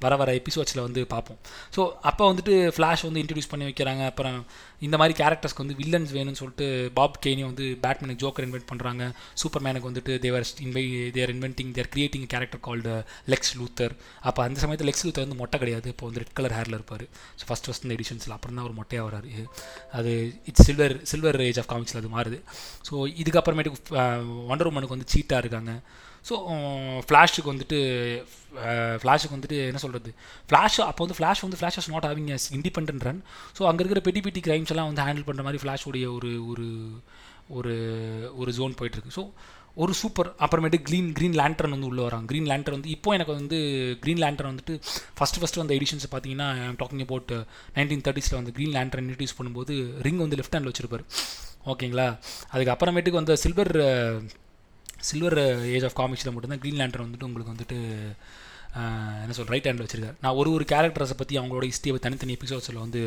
வர வர எபிசோட்ஸில் வந்து பார்ப்போம். ஸோ அப்போ வந்துட்டு ஃப்ளாஷ் வந்து இன்ட்ரடியூஸ் பண்ணி வைக்கிறாங்க. அப்புறம் இந்த மாதிரி கேரக்டர்ஸ்க்கு வந்து வில்லன்ஸ் வேணும்னு சொல்லிட்டு பாப் கேனி வந்து பேட்மேனுக்கு ஜோக்கர் இன்வென்ட் பண்ணுறாங்க சூப்பர் மேனுக்கு வந்துட்டு they were they're inventing they're creating character called Lex Luthor அப்போ அந்த சமயத்தில் லெக்ஸ் லூத்தர் வந்து மொட்டை கிடையாது. இப்போ வந்து ரெட் கலர் ஹேரில் இருப்பார். ஸோ ஃபஸ்ட் ஃபஸ்ட் இந்த எடிஷன்ஸில் அப்புறம் தான் ஒரு மொட்டையாக வராரு. அது it's silver silver age of காமிக்ஸில் அது மாறுது. ஸோ இதுக்கப்புறமேட்டுக்கு uh, ஒண்டர் உமனுக்கு வந்து சீட்டாக இருக்காங்க. ஸோ ஃப்ளாஷுக்கு um, வந்துட்டு uh, ஃப்ளாஷுக்கு வந்துட்டு என்ன சொல்கிறது ஃப்ளாஷ் அப்போ வந்து ஃப்ளாஷ் வந்து Flash is not having as independent run so அங்கே இருக்கிற பெட்டி பெட்டி கிரைம்ஸ் எல்லாம் வந்து ஹேண்டில் பண்ணுற மாதிரி ஃப்ளாஷுடைய ஒரு ஒரு ஒரு ஒரு ஜோன் போயிட்டுருக்கு. ஸோ ஒரு சூப்பர் அப்புறமேட்டு க்ரீன் க்ரீன் லேண்டர்ன் வந்து உள்ளே வராங்க. க்ரீன் லேண்டர் வந்து இப்போ எனக்கு வந்து க்ரீன் லேண்டர் வந்துட்டு ஃபஸ்ட்டு ஃபஸ்ட்டு அந்த எடிஷன்ஸ் பார்த்தீங்கன்னா டாக்கிங் அபவுட் நைன்டீன் தேர்ட்டிஸில் வந்து க்ரீன் லேண்டர் இன்ட்ரடியூஸ் பண்ணும்போது ரிங் வந்து லெஃப்ட் ஹேண்டில் வச்சிருப்பார். ஓகேங்களா அதுக்கப்புறமேட்டுக்கு வந்து சில்வர் சில்வர் ஏஜ் ஆஃப் காமிக்ஸில் மட்டும்தான் க்ரீன் லேண்டர் வந்துட்டு உங்களுக்கு வந்துட்டு என்ன சொல் ரைட் ஹேண்டில் வச்சுருக்காரு. நான் ஒரு ஒரு கேரக்டர்ஸை பற்றி அவங்களோட ஹிஸ்ட்ரியை தனித்தனி எபிசோட்ஸில் வந்து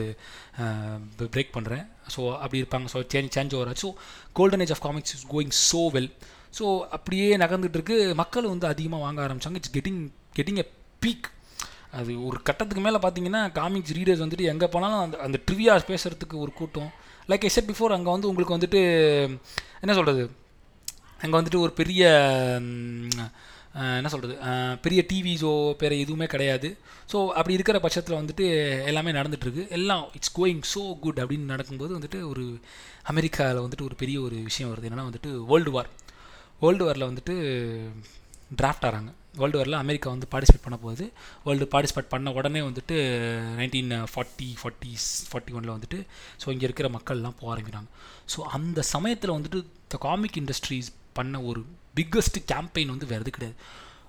பிரேக் பண்ணுறேன் ஸோ அப்படி இருப்பாங்க. So change change over so golden age of comics is going so well so அப்படியே நகர்ந்துட்டு இருக்கு. மக்கள் வந்து அதிகமாக வாங்க ஆரம்பித்தாங்க it's getting getting a peak அது ஒரு கட்டத்துக்கு மேலே பார்த்தீங்கன்னா காமிக்ஸ் ரீடர்ஸ் வந்துட்டு எங்கே போனாலும் அந்த அந்த ட்ரிவியா பேசுகிறதுக்கு ஒரு கூட்டம். லைக் எ செட் பிஃபோர் அங்கே வந்து உங்களுக்கு வந்துட்டு என்ன சொல்கிறது அங்கே வந்துட்டு ஒரு பெரிய என்ன சொல்கிறது பெரிய டிவி ஷோ வேறு எதுவுமே கிடையாது. ஸோ அப்படி இருக்கிற பட்சத்தில் வந்துட்டு எல்லாமே நடந்துகிட்ருக்கு எல்லாம் இட்ஸ் கோயிங் ஸோ குட் அப்படின்னு நடக்கும்போது வந்துட்டு ஒரு அமெரிக்காவில் வந்துட்டு ஒரு பெரிய ஒரு விஷயம் வருது. என்னென்னா வந்துட்டு வேர்ல்டு வார் வேர்ல்டு வாரில் வந்துட்டு டிராஃப்ட் ஆகிறாங்க வேர்ல்டு வாரில் அமெரிக்கா வந்து பார்ட்டிசிபேட் பண்ண போகுது. வேர்ல்டு பார்ட்டிசிபேட் பண்ண உடனே வந்துட்டு நைன்டீன் ஃபார்ட்டி ஃபார்ட்டி ஃபார்ட்டி ஒனில் வந்துட்டு ஸோ இங்கே இருக்கிற மக்கள்லாம் போக ஆரம்பிக்கிறாங்க. ஸோ அந்த சமயத்தில் வந்துட்டு த காமிக் இண்டஸ்ட்ரீஸ் பண்ண ஒரு பிக்கஸ்ட் கேம்பெயின் வந்து வேறு எது கிடையாது.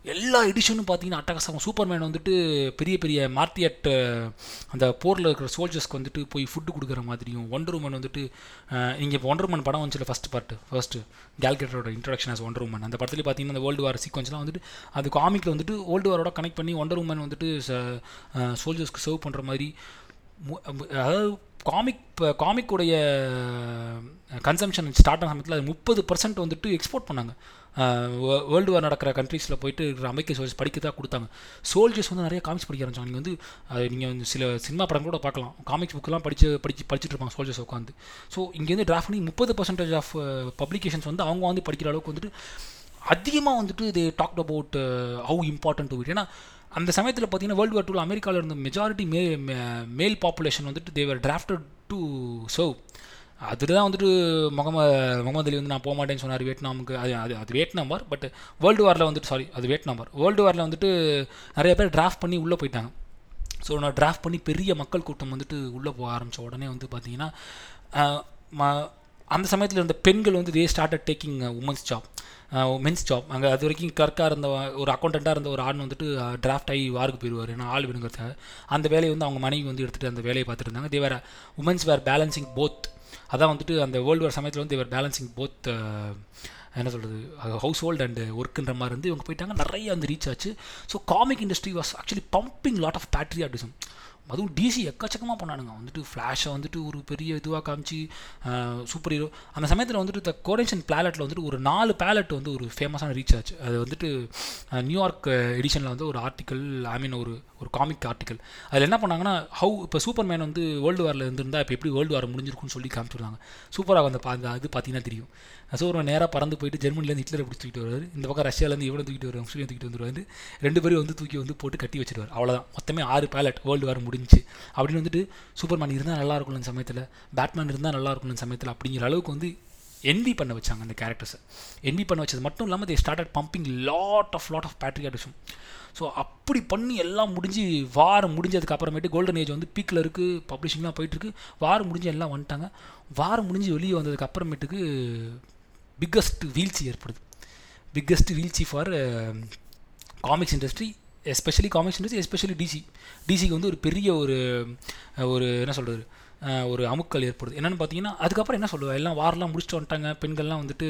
எல்லா எடிஷனும் பார்த்தீங்கன்னா அட்டகாசம் சூப்பர்மேன் வந்துட்டு பெரிய பெரிய மார்த்தியட் அந்த போரில் இருக்கிற சோல்ஜர்ஸ்க்கு வந்துட்டு போய் ஃபுட்டு கொடுக்குற மாதிரியும் ஒண்டர் உமன் வந்துட்டு இங்கே இப்போ ஒண்டர் உமன் படம் வந்துச்சுல ஃபஸ்ட் பார்ட்டு ஃபர்ஸ்ட் கேல்கேட்டரோட இன்ட்ரடக்ஷன் ஆஸ் ஒண்டர் உமன் அந்த படத்துலேயே பார்த்தீங்கன்னா அந்த வேர்ல்டு வார் சீக்வன்ஸ்லாம் வந்துட்டு அது காமிக்கில் வந்துட்டு வேர்ல்டு வாரோட கனெக்ட் பண்ணி ஒண்டர் உமன் வந்துட்டு சோல்ஜர்ஸ்க்கு சர்வ் பண்ணுற மாதிரி அதாவது காமிக் இப்போ காமிக்குடைய கன்சம்ஷன் ஸ்டார்ட் ஆன சமயத்தில் அது முப்பது பர்சன்ட் வந்துட்டு எக்ஸ்போர்ட் பண்ணாங்க. வேர்ல்டு வார் நடக்கிற கண்ட்ரீஸில் போயிட்டு இருக்கிற அமெரிக்க சோல்ஜர்ஸ் படிக்க தான் கொடுத்தாங்க. சோல்ஜர்ஸ் வந்து நிறைய காமிக்ஸ் படிக்க ஆரம்பிச்சாங்க. நீங்கள் வந்து நீங்கள் வந்து சில சினிமா படம் கூட பார்க்கலாம். காமிக்ஸ் புக்கெலாம் படித்து படித்து படிச்சுட்டு இருப்பாங்க சோல்ஜர்ஸ் உட்காந்து ஸோ இங்கேருந்து டிராஃப்ட் பண்ணி முப்பது பர்சன்டேஜ் ஆஃப் பப்ளிகேஷன்ஸ் வந்து அவங்க வந்து படிக்கிற அளவுக்கு வந்துட்டு அதிகமாக வந்துட்டு இது talked about how important to it ஏன்னா அந்த சமயத்தில் பார்த்தீங்கன்னா வேர்ல்டு வார் டூவில் அமெரிக்காவில் இருந்த மெஜாரிட்டி மே மேல் பாப்புலேஷன் வந்துட்டு தேவர் டிராஃப்டட் டு சர்வ் அதில் தான் வந்துட்டு முகமது முகமது அலி வந்து நான் போக மாட்டேன்னு சொன்னார் வியட்நாமுக்கு. அது அது அது வியட்நாம் வார் பட் வேர்ல்டு வாரில் வந்துட்டு சாரி அது வியட்நாம் வார் வேர்ல்டு வாரில் வந்துட்டு நிறைய பேர் டிராஃப்ட் பண்ணி உள்ளே போயிட்டாங்க. ஸோ நான் டிராஃப்ட் பண்ணி பெரிய மக்கள் கூட்டம் வந்துட்டு உள்ளே போக ஆரம்பித்த உடனே வந்து பார்த்தீங்கன்னா அந்த சமயத்தில் இருந்த பெண்கள் வந்து they started taking womens job mens job அங்கே அது வரைக்கும் கர்க்காக இருந்த ஒரு அக்கௌண்ட்டாக இருந்த ஒரு ஆண் வந்துட்டு டிராஃப்ட் ஆகி வாருக்கு போயிடுவார் ஏன்னா ஆள் வேணுங்கிறதுக்காக. அந்த வேலையை வந்து அவங்க மனைவி வந்து எடுத்துகிட்டு அந்த வேலையை பார்த்துட்டு இருந்தாங்க. தே வேறு உமன்ஸ் வேர் பேலன்சிங் போத் அதான் வந்துட்டு அந்த வேர்ல்டு வார் சமயத்தில் வந்து தேவர் பேலன்சிங் போத் என்ன சொல்கிறது ஹவுஸ் ஹோல்ட் அண்ட் ஒர்க்குன்ற மாதிரி இருந்து இவங்க போயிட்டாங்க. நிறைய வந்து ரீச் ஆச்சு. So comic industry was actually pumping lot of patriotism அதுவும் டிசி எக்கச்சக்கமாக பண்ணானுங்க. வந்துட்டு ஃப்ளாஷை வந்துட்டு ஒரு பெரிய இதுவாக காமிச்சு சூப்பர் ஹீரோ அந்த சமயத்தில் வந்துட்டு இந்த கோடேஷன் பிளாலெட்டில் வந்துட்டு ஒரு நாலு பேலட் வந்து ஒரு ஃபேமஸான ரீச் ஆச்சு. அது வந்துட்டு நியூயார்க் எடிஷனில் வந்து ஒரு ஆர்டிக்கல் ஐ மீன் ஒரு ஒரு காமிக் ஆர்டிக்கல் அதில் என்ன பண்ணாங்கன்னா ஹவு இப்போ சூப்பர் மேன் வந்து வேர்ல்டு வாரில் இருந்திருந்தா இப்போ எப்படி வேர்ல்டு வார் முடிஞ்சிருக்குன்னு சொல்லி காமிச்சிருந்தாங்க. சூப்பராக அந்த அந்த இது பார்த்தீங்கன்னா தெரியும். சூப்பர் நேராக பறந்து போயிட்டு ஜெர்மனிலேருந்து ஹிட்லரை பிடிச்சி தூக்கிட்டு வருவார். இந்த பக்கம் ரஷ்யாவிலேருந்து இவனை தூக்கிட்டு வருவார் முஸ்லீம் தூக்கிட்டு வந்துருவாரு. ரெண்டு பேரும் வந்து தூக்கி வந்து போட்டு கட்டி வச்சிருவார். அவ்வளோதான் மொத்தமே ஆறு பேலட் வேர்ல்டு வார் முடிஞ்சு அப்படின்னு வந்துட்டு சூப்பர்மேன் இருந்தால் நல்லா இருக்கணும் இந்த சமயத்தில். பேட்மேன் இருந்தால் நல்லா இருக்கணும் இந்த சமயத்தில் அப்படிங்கிற அளவுக்கு வந்து என்வி பண்ண வச்சாங்க அந்த கேரக்டர்ஸை என்வி பண்ண வச்சது மட்டும் இல்லாமல் they started pumping lot of lot of patriotism so அப்படி பண்ணி எல்லாம் முடிஞ்சு வாரம் முடிஞ்சதுக்கு அப்புறமேட்டு கோல்டன் ஏஜ் வந்து பீக்கில் இருக்குது பப்ளிஷிங்லாம் போயிட்டுருக்கு வாரம் முடிஞ்சு எல்லாம் வந்துட்டாங்க. வாரம் முடிஞ்சு வெளியே வந்ததுக்கு அப்புறமேட்டுக்கு பிக்கஸ்ட் வீழ்ச்சி ஏற்படுது. பிக்கஸ்ட் வீழ்ச்சி for comics industry especially comics industry especially DC டிசிக்கு வந்து ஒரு பெரிய ஒரு ஒரு என்ன சொல்கிறது ஒரு அமுக்கல் ஏற்படுது. என்னென்னு பார்த்தீங்கன்னா அதுக்கப்புறம் என்ன சொல்லுவேன் எல்லாம் வாரெலாம் முடிச்சுட்டு வந்துட்டாங்க. பெண்கள்லாம் வந்துட்டு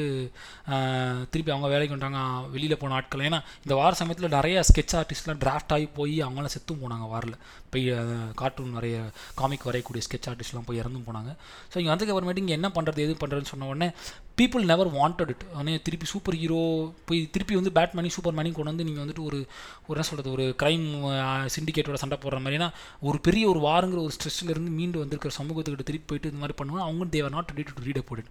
திருப்பி அவங்க வேலைக்கு வந்துட்டாங்க. வெளியில் போன ஆட்கள். ஏன்னா இந்த வார சமயத்தில் நிறைய ஸ்கெட்ச் ஆர்டிஸ்ட்லாம் டிராஃப்ட் ஆகி போய் அவங்களாம் செத்தும் போனாங்க வாரில். போய் கார்ட்டூன் நிறைய காமிக் வரையக்கூடிய ஸ்கெட்ச் ஆர்டிஸ்ட்லாம் போய் இறந்தும் போனாங்க. ஸோ இங்கே வந்ததுக்கப்புறமேட்டு இங்கே என்ன பண்ணுறது எது பண்ணுறதுன்னு சொன்ன உடனே பீப்புள் நெவர் வாண்டட் இட் ஆனால் திருப்பி சூப்பர் ஹீரோ போய் திருப்பி வந்து பேட்மேனி சூப்பர் மேனி கொண்டு வந்து நீங்கள் வந்துட்டு ஒரு ஒரு என்ன சொல்கிறது ஒரு க்ரைம் சிண்டிகேட்டோட சண்டை போடுற மாதிரி. ஏன்னா ஒரு பெரிய ஒரு வாருங்கிற ஒரு ஸ்ட்ரெஸ்லேருந்து மீண்டு வந்திருக்கிற சமூகத்துக்கிட்ட திருப்பி போயிட்டு இந்த மாதிரி பண்ணுவாங்க. அவங்க they are not ready to read up it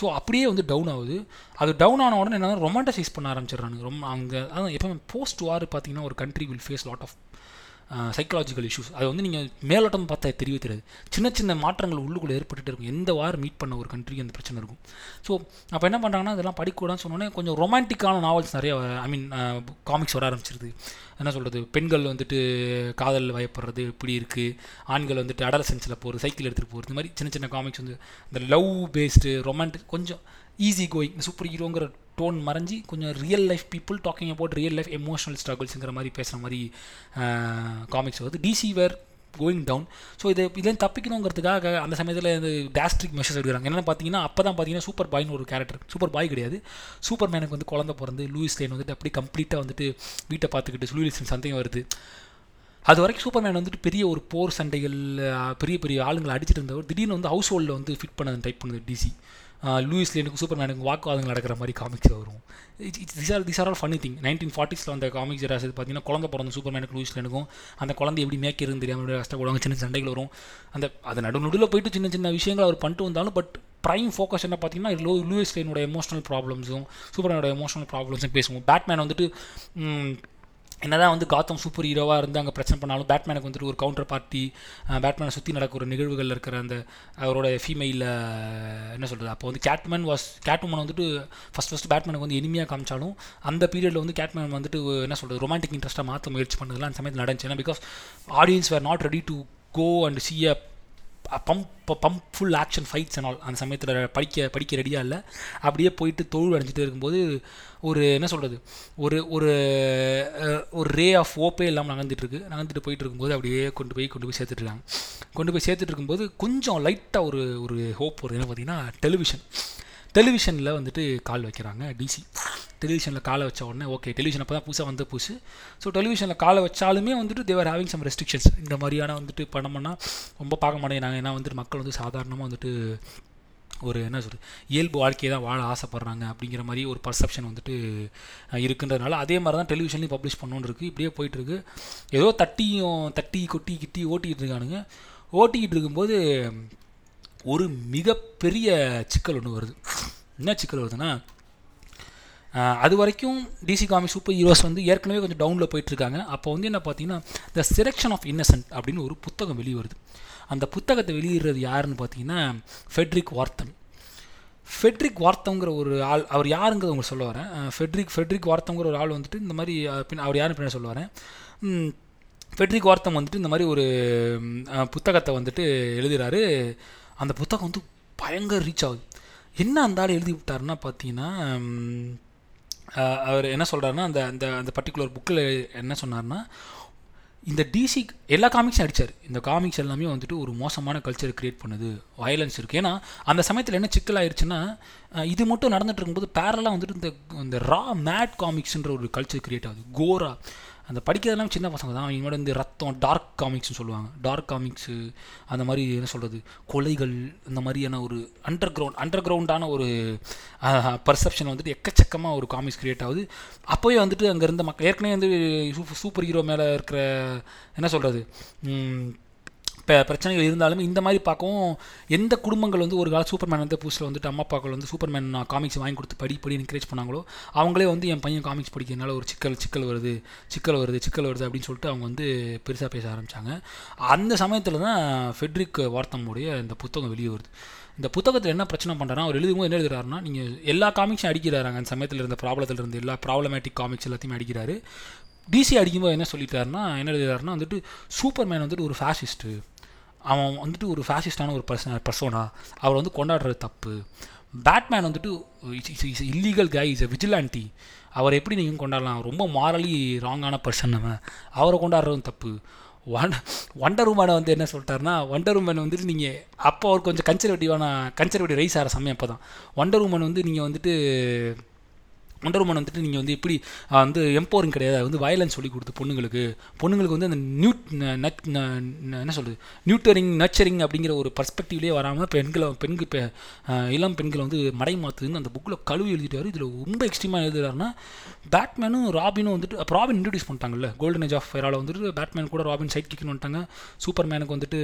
so அப்படியே வந்து டவுன் ஆகுது. அது டவுன் ஆன உடனே என்ன ரொமான்டசைஸ் பண்ண ஆரம்பிச்சிடுறாங்க ரொம்ப அவங்க அதான் எப்போ போஸ்ட் வார் பார்த்தீங்கன்னா ஒரு country will face lot of psychological issues அது வந்து நீங்கள் மேலோட்டம் பார்த்தா தெரியவே தெரியாது. சின்ன சின்ன மாற்றங்கள் உள்ளுக்குள்ளே ஏற்பட்டுகிட்டே இருக்கும். எந்த வாரம் மீட் பண்ண ஒரு கண்ட்ரிக்கு அந்த பிரச்சனை இருக்கும். ஸோ அப்போ என்ன பண்ணுறாங்கன்னா இதெல்லாம் படிக்கூடாதுன்னு சொன்னோன்னே கொஞ்சம் ரொமான்டிக்கான நாவல்ஸ் நிறைய ஐ மீன் காமிக்ஸ் வர ஆரம்பிச்சிருது. என்ன சொல்கிறது பெண்கள் வந்துட்டு காதல் வயப்படுறது இப்படி இருக்குது ஆண்கள் வந்துட்டு அடலசென்ஸில் போகிறது சைக்கிள் எடுத்துகிட்டு போகிறது இந்த மாதிரி சின்ன சின்ன காமிக்ஸ் வந்து இந்த லவ் பேஸ்டு ரொமான்டிக் கொஞ்சம் ஈஸி கோயிங் சூப்பர் ஹீரோங்கிற டோன் மறைஞ்சி கொஞ்சம் real life people talking about real life emotional ஸ்ட்ரகிள்ஸுங்கிற மாதிரி பேசுகிற மாதிரி காமிக்ஸ் வருது. DC were going down so இது இதுலேருந்து தப்பிக்கணுங்கிறதுக்காக அந்த சமயத்தில் இந்த டேஸ்ட்ரிக் மெஷர்ஸ் எடுக்கிறாங்க. என்னென்னு பார்த்தீங்கன்னா அப்போ தான் பார்த்தீங்கன்னா சூப்பர் பாய்னு ஒரு கேரக்டர் சூப்பர் பாய் கிடையாது. சூப்பர் மேனுக்கு வந்து குழந்தை பிறந்து லூயிஸ் லேன் வந்துட்டு அப்படியே கம்ப்ளீட்டாக வந்துட்டு வீட்டை பார்த்துக்கிட்டு லூயிஸ் சந்தேகம் வருது. அது வரைக்கும் சூப்பர் மேன் வந்துட்டு பெரிய ஒரு போர் சண்டைகள் பெரிய பெரிய ஆளுங்களை அடிச்சிட்டு இருந்தவர் திடீர்னு வந்து ஹவுஸ் ஹோல்டில் வந்து ஃபிட் பண்ண டைப் பண்ணுது டிசி லூயிஸ் லேனுக்கு சூப்பர்மேனுக்கு வாக்குவாதங்கள் நடக்கிற மாதிரி காமிக்ஸ் வரும். This are this are all funny thing nineteen ஃபார்ட்டிஸில் வந்த காமிக்ஸ் ஜெராஸ் பார்த்தீங்கன்னா குழந்தை பிறந்த சூப்பர் மேனுக்கு லூயிஸ் லேனுக்கும் அந்த குழந்தை எப்படி மேய்க்கிறதுன்னு தெரியாமல் கஷ்டப்படுவாங்க சின்ன சின்ன சண்டைகள் வரும். அந்த அது நடு நடுவில் போயிட்டு சின்ன சின்ன விஷயங்கள் அவர் பண்ணிட்டு வந்தாலும் பட் ப்ரைம் ஃபோக்கஸ் என்ன பார்த்தீங்கன்னா லூ லூயிஸ் லேனோட எமோஷனல் ப்ராப்ளம்ஸும் சூப்பர்மேனோட எமோஷனல் ப்ராப்ளம்ஸும் பேசுவோம். பேட்மேன் வந்துட்டு என்னதான் வந்து காத்தம் சூப்பர் ஹீரோவாக இருந்து அங்கே பிரச்சனை பண்ணாலும் பேட்மேனுக்கு வந்துட்டு ஒரு கவுண்டர் பார்ட்டி பேட்மேனை சுற்றி நடக்கிற நிகழ்வுகளில் இருக்கிற அந்த அவரோட ஃபீமெயில் என்ன சொல்கிறது அப்போ வந்து கேட்மேன் வாஸ் கேட்மேன் வந்துட்டு ஃபஸ்ட் ஃபஸ்ட் பேட்மேனுக்கு வந்து எளிமையாக காமிச்சாலும் அந்த பீரியடில் வந்து கேட்மேன் வந்துட்டு என்ன சொல்கிறது ரொமான்டிக் இன்ட்ரெஸ்ட்டாக மாற்ற முயற்சி பண்ணதுலாம் அந்த சமயத்தில் நடந்துச்சு. ஏன்னா because audience were not ready to go and see a bump bump full action fights and all அந்த சமயத்தில் படிக்க படிக்க ரெடியாக இல்லை. அப்படியே போயிட்டு தொழில் அடைஞ்சிட்டு இருக்கும்போது ஒரு என்ன சொல்கிறது ஒரு ஒரு ஒரு ரே ஆஃப் ஓப்பே இல்லாமல் நகர்ந்துட்டுருக்கு. நகர்ந்துட்டு போயிட்டு இருக்கும்போது அப்படியே கொண்டு போய் கொண்டு போய் சேர்த்துட்ருக்காங்க கொண்டு போய் சேர்த்துட்டு இருக்கும்போது கொஞ்சம் லைட்டாக ஒரு ஒரு ஹோப் வருது. என்ன பார்த்தீங்கன்னா டெலிவிஷன் டெலிவிஷனில் வந்துட்டு கால் வைக்கிறாங்க டிசி டெலிவிஷனில் காலை வச்ச உடனே ஓகே டெலிவிஷன் அப்போ தான் புதுசாக வந்த புதுசு ஸோ டெலிவிஷனில் காலை வச்சாலுமே வந்துட்டு தேவர் ஹேவிங் சம் ரெஸ்ட்ரிக்ஷன்ஸ் இந்த மாதிரியான வந்துட்டு பண்ணோம்னா ரொம்ப பார்க்க மாட்டேங்கிறாங்க. ஏன்னா வந்துட்டு மக்கள் வந்து சாதாரணமாக வந்துட்டு ஒரு என்ன சொல்கிறது இயல்பு வாழ்க்கையை தான் வாழ ஆசைப்பட்றாங்க அப்படிங்கிற மாதிரி ஒரு பர்செப்ஷன் வந்துட்டு இருக்குன்றதுனால அதே மாதிரி தான் டெலிவிஷன்லையும் பப்ளிஷ் பண்ணணுன்னு இருக்குது இப்படியே போயிட்டுருக்கு ஏதோ தட்டியும் தட்டி கொட்டி கிட்டி ஓட்டிக்கிட்டு இருக்கானுங்க. ஓட்டிக்கிட்டு இருக்கும்போது ஒரு மிகப்பெரிய சிக்கல் ஒன்று வருது. என்ன சிக்கல் வருதுன்னா அது வரைக்கும் டிசி காமி சூப்பர் ஹீரோஸ் வந்து ஏற்கனவே கொஞ்சம் டவுனில் போயிட்டுருக்காங்க. அப்போ வந்து என்ன பார்த்தீங்கன்னா த செலெக்ஷன் ஆஃப் இன்னசென்ட் அப்படின்னு ஒரு புத்தகம் வெளியே வருது அந்த புத்தகத்தை வெளியிடுறது யாருன்னு பார்த்தீங்கன்னா ஃபெட்ரிக் வார்த்தன் ஃபெட்ரிக் வார்த்தங்கிற ஒரு ஆள் அவர் யாருங்கிறத உங்களுக்கு சொல்ல வரேன். ஃபெட்ரிக் ஃபெட்ரிக் வார்த்தங்கிற ஒரு ஆள் வந்துட்டு இந்த மாதிரி பின் அவர் யாருன்னு பின்னாடி சொல்ல வரேன். ஃபெட்ரிக் வார்த்தம் வந்துட்டு இந்த மாதிரி ஒரு புத்தகத்தை வந்துட்டு எழுதுகிறாரு அந்த புத்தகம் வந்து பயங்கர ரீச் ஆகுது. என்ன அந்த ஆள் எழுதி விட்டாருன்னா பார்த்தீங்கன்னா அவர் என்ன சொல்கிறாருன்னா அந்த அந்த அந்த பர்டிகுலர் புக்கில் என்ன சொன்னார்னா இந்த டிசி எல்லா காமிக்ஸும் அடித்தார் இந்த காமிக்ஸ் எல்லாமே வந்துட்டு ஒரு மோசமான கல்ச்சர் க்ரியேட் பண்ணுது வயலன்ஸ் இருக்குது ஏன்னா அந்த சமயத்தில் என்ன சிக்கல் ஆயிடுச்சுன்னா இது மட்டும் நடந்துட்டு இருக்கும்போது பேரலாக வந்துட்டு இந்த இந்த ரா மேட் காமிக்ஸ்ன்ற ஒரு கல்ச்சர் க்ரியேட் ஆகுது. கோரா அந்த படிக்கிறதெல்லாம் சின்ன பசங்க தான். இவங்களோட இந்த ரத்தம் டார்க் காமிக்ஸ்னு சொல்லுவாங்க. டார்க் காமிக்ஸு அந்த மாதிரி என்ன சொல்கிறது கொலைகள் இந்த மாதிரியான ஒரு அண்டர் கிரவுண்ட் அண்டர் கிரவுண்டான ஒரு பர்செப்ஷன் வந்துட்டு எக்கச்சக்கமாக ஒரு காமிக்ஸ் க்ரியேட் ஆகுது. அப்போவே வந்துட்டு அங்கே இருந்த மக்கள் ஏற்கனவே வந்து சூப்பர் சூப்பர் ஹீரோ மேலே இருக்கிற என்ன சொல்கிறது பிரச்சனைகள் இருந்தாலும் இந்த மாதிரி பார்க்கவும் எந்த குடும்பங்கள் வந்து ஒரு கால சூப்பர்மேன் வந்து புதுசில் வந்துட்டு அம்மா அப்பாக்கள் வந்து சூப்பர்மேன் காமிக்ஸ் வாங்கி கொடுத்து படி படி என்கரேஜ் பண்ணாங்களோ அவங்களே வந்து என் பையன் காமிக்ஸ் படிக்கிறதுனால ஒரு சிக்கல் சிக்கல் வருது சிக்கல் வருது சிக்கல் வருது அப்படின்னு சொல்லிட்டு அவங்க வந்து பெருசாக பேச ஆரம்பித்தாங்க அந்த சமயத்தில் தான் ஃபெட்ரிக் வார்த்தமுடைய இந்த புத்தகம் வெளியே வருது. இந்த புத்தகத்தில் என்ன பிரச்சனை பண்ணுறாருன்னா அவர் எழுதும்போது என்ன எழுதுறாருன்னா நீங்கள் எல்லா காமிக்ஸும் அடிக்கிறாங்க அந்த சமயத்தில் இருந்த ப்ராப்ளத்தில் இருந்து எல்லா ப்ராப்ளமேட்டிக் காமிக்ஸ் எல்லாத்தையும் அடிக்கிறாரு. டிசி அடிக்கும்போது என்ன சொல்லிட்டாருன்னா என்ன எழுதுறாருன்னா வந்துட்டு சூப்பர்மேன் வந்துட்டு ஒரு ஃபேஷிஸ்ட்டு அவன் வந்துட்டு ஒரு ஃபேசிஸ்டான ஒரு பர்சன் பர்சோனா அவரை வந்து கொண்டாடுறது தப்பு. பேட்மேன் வந்துட்டு is illegal guy is a vigilante அவரை எப்படி நீங்கள் கொண்டாடலாம்? ரொம்ப மாரலி ராங்கான பர்சன் அவன். அவரை கொண்டாடுறதும் தப்பு. ஒன் வண்டர் உமனை வந்து என்ன சொல்லிட்டாருன்னா வண்டர் உமன் வந்துட்டு நீங்கள் அப்போ அவர் கொஞ்சம் கன்சர்வேட்டிவான கன்சர்வேட்டிவ் ரைஸ் ஆகிற சமயம் அப்போ தான் ஒண்டர் உமன் வந்து நீங்கள் வந்துட்டு ஒண்டர் உமன் வந்துட்டு நீங்கள் வந்து எப்படி வந்து எம்போரிங் கிடையாது. அது வந்து வயலன்ஸ் சொல்லி கொடுத்து பொண்ணுங்களுக்கு. பொண்ணுங்களுக்கு வந்து அந்த நியூட் நட் என்ன சொல்கிறது நியூட்டரிங் நர்ச்சரிங் அப்படிங்கிற ஒரு பர்ஸ்பெக்டிவ்லேயே வராமல் பெண்களை பெண்கள் பெ- இளம் பெண்களை வந்து மடைமாத்துன்னு அந்த புக்கில் கழுவி எழுதிட்டாரு. இதில் ரொம்ப எக்ஸ்ட்ரீமாக எழுதுறாருன்னா பேட்மேனும் ராபினும் வந்துட்டு அப்போ ராபின் இன்ட்ரடியூஸ் பண்ணிட்டாங்கல்ல? கோல்டன் ஏஜ் ஆஃப் ஃபயரால் வந்துட்டு பேட்மேன் கூட ராபின் சைட் கிக்குன்னு வந்துட்டாங்க. சூப்பர் மேனுக்கு வந்துட்டு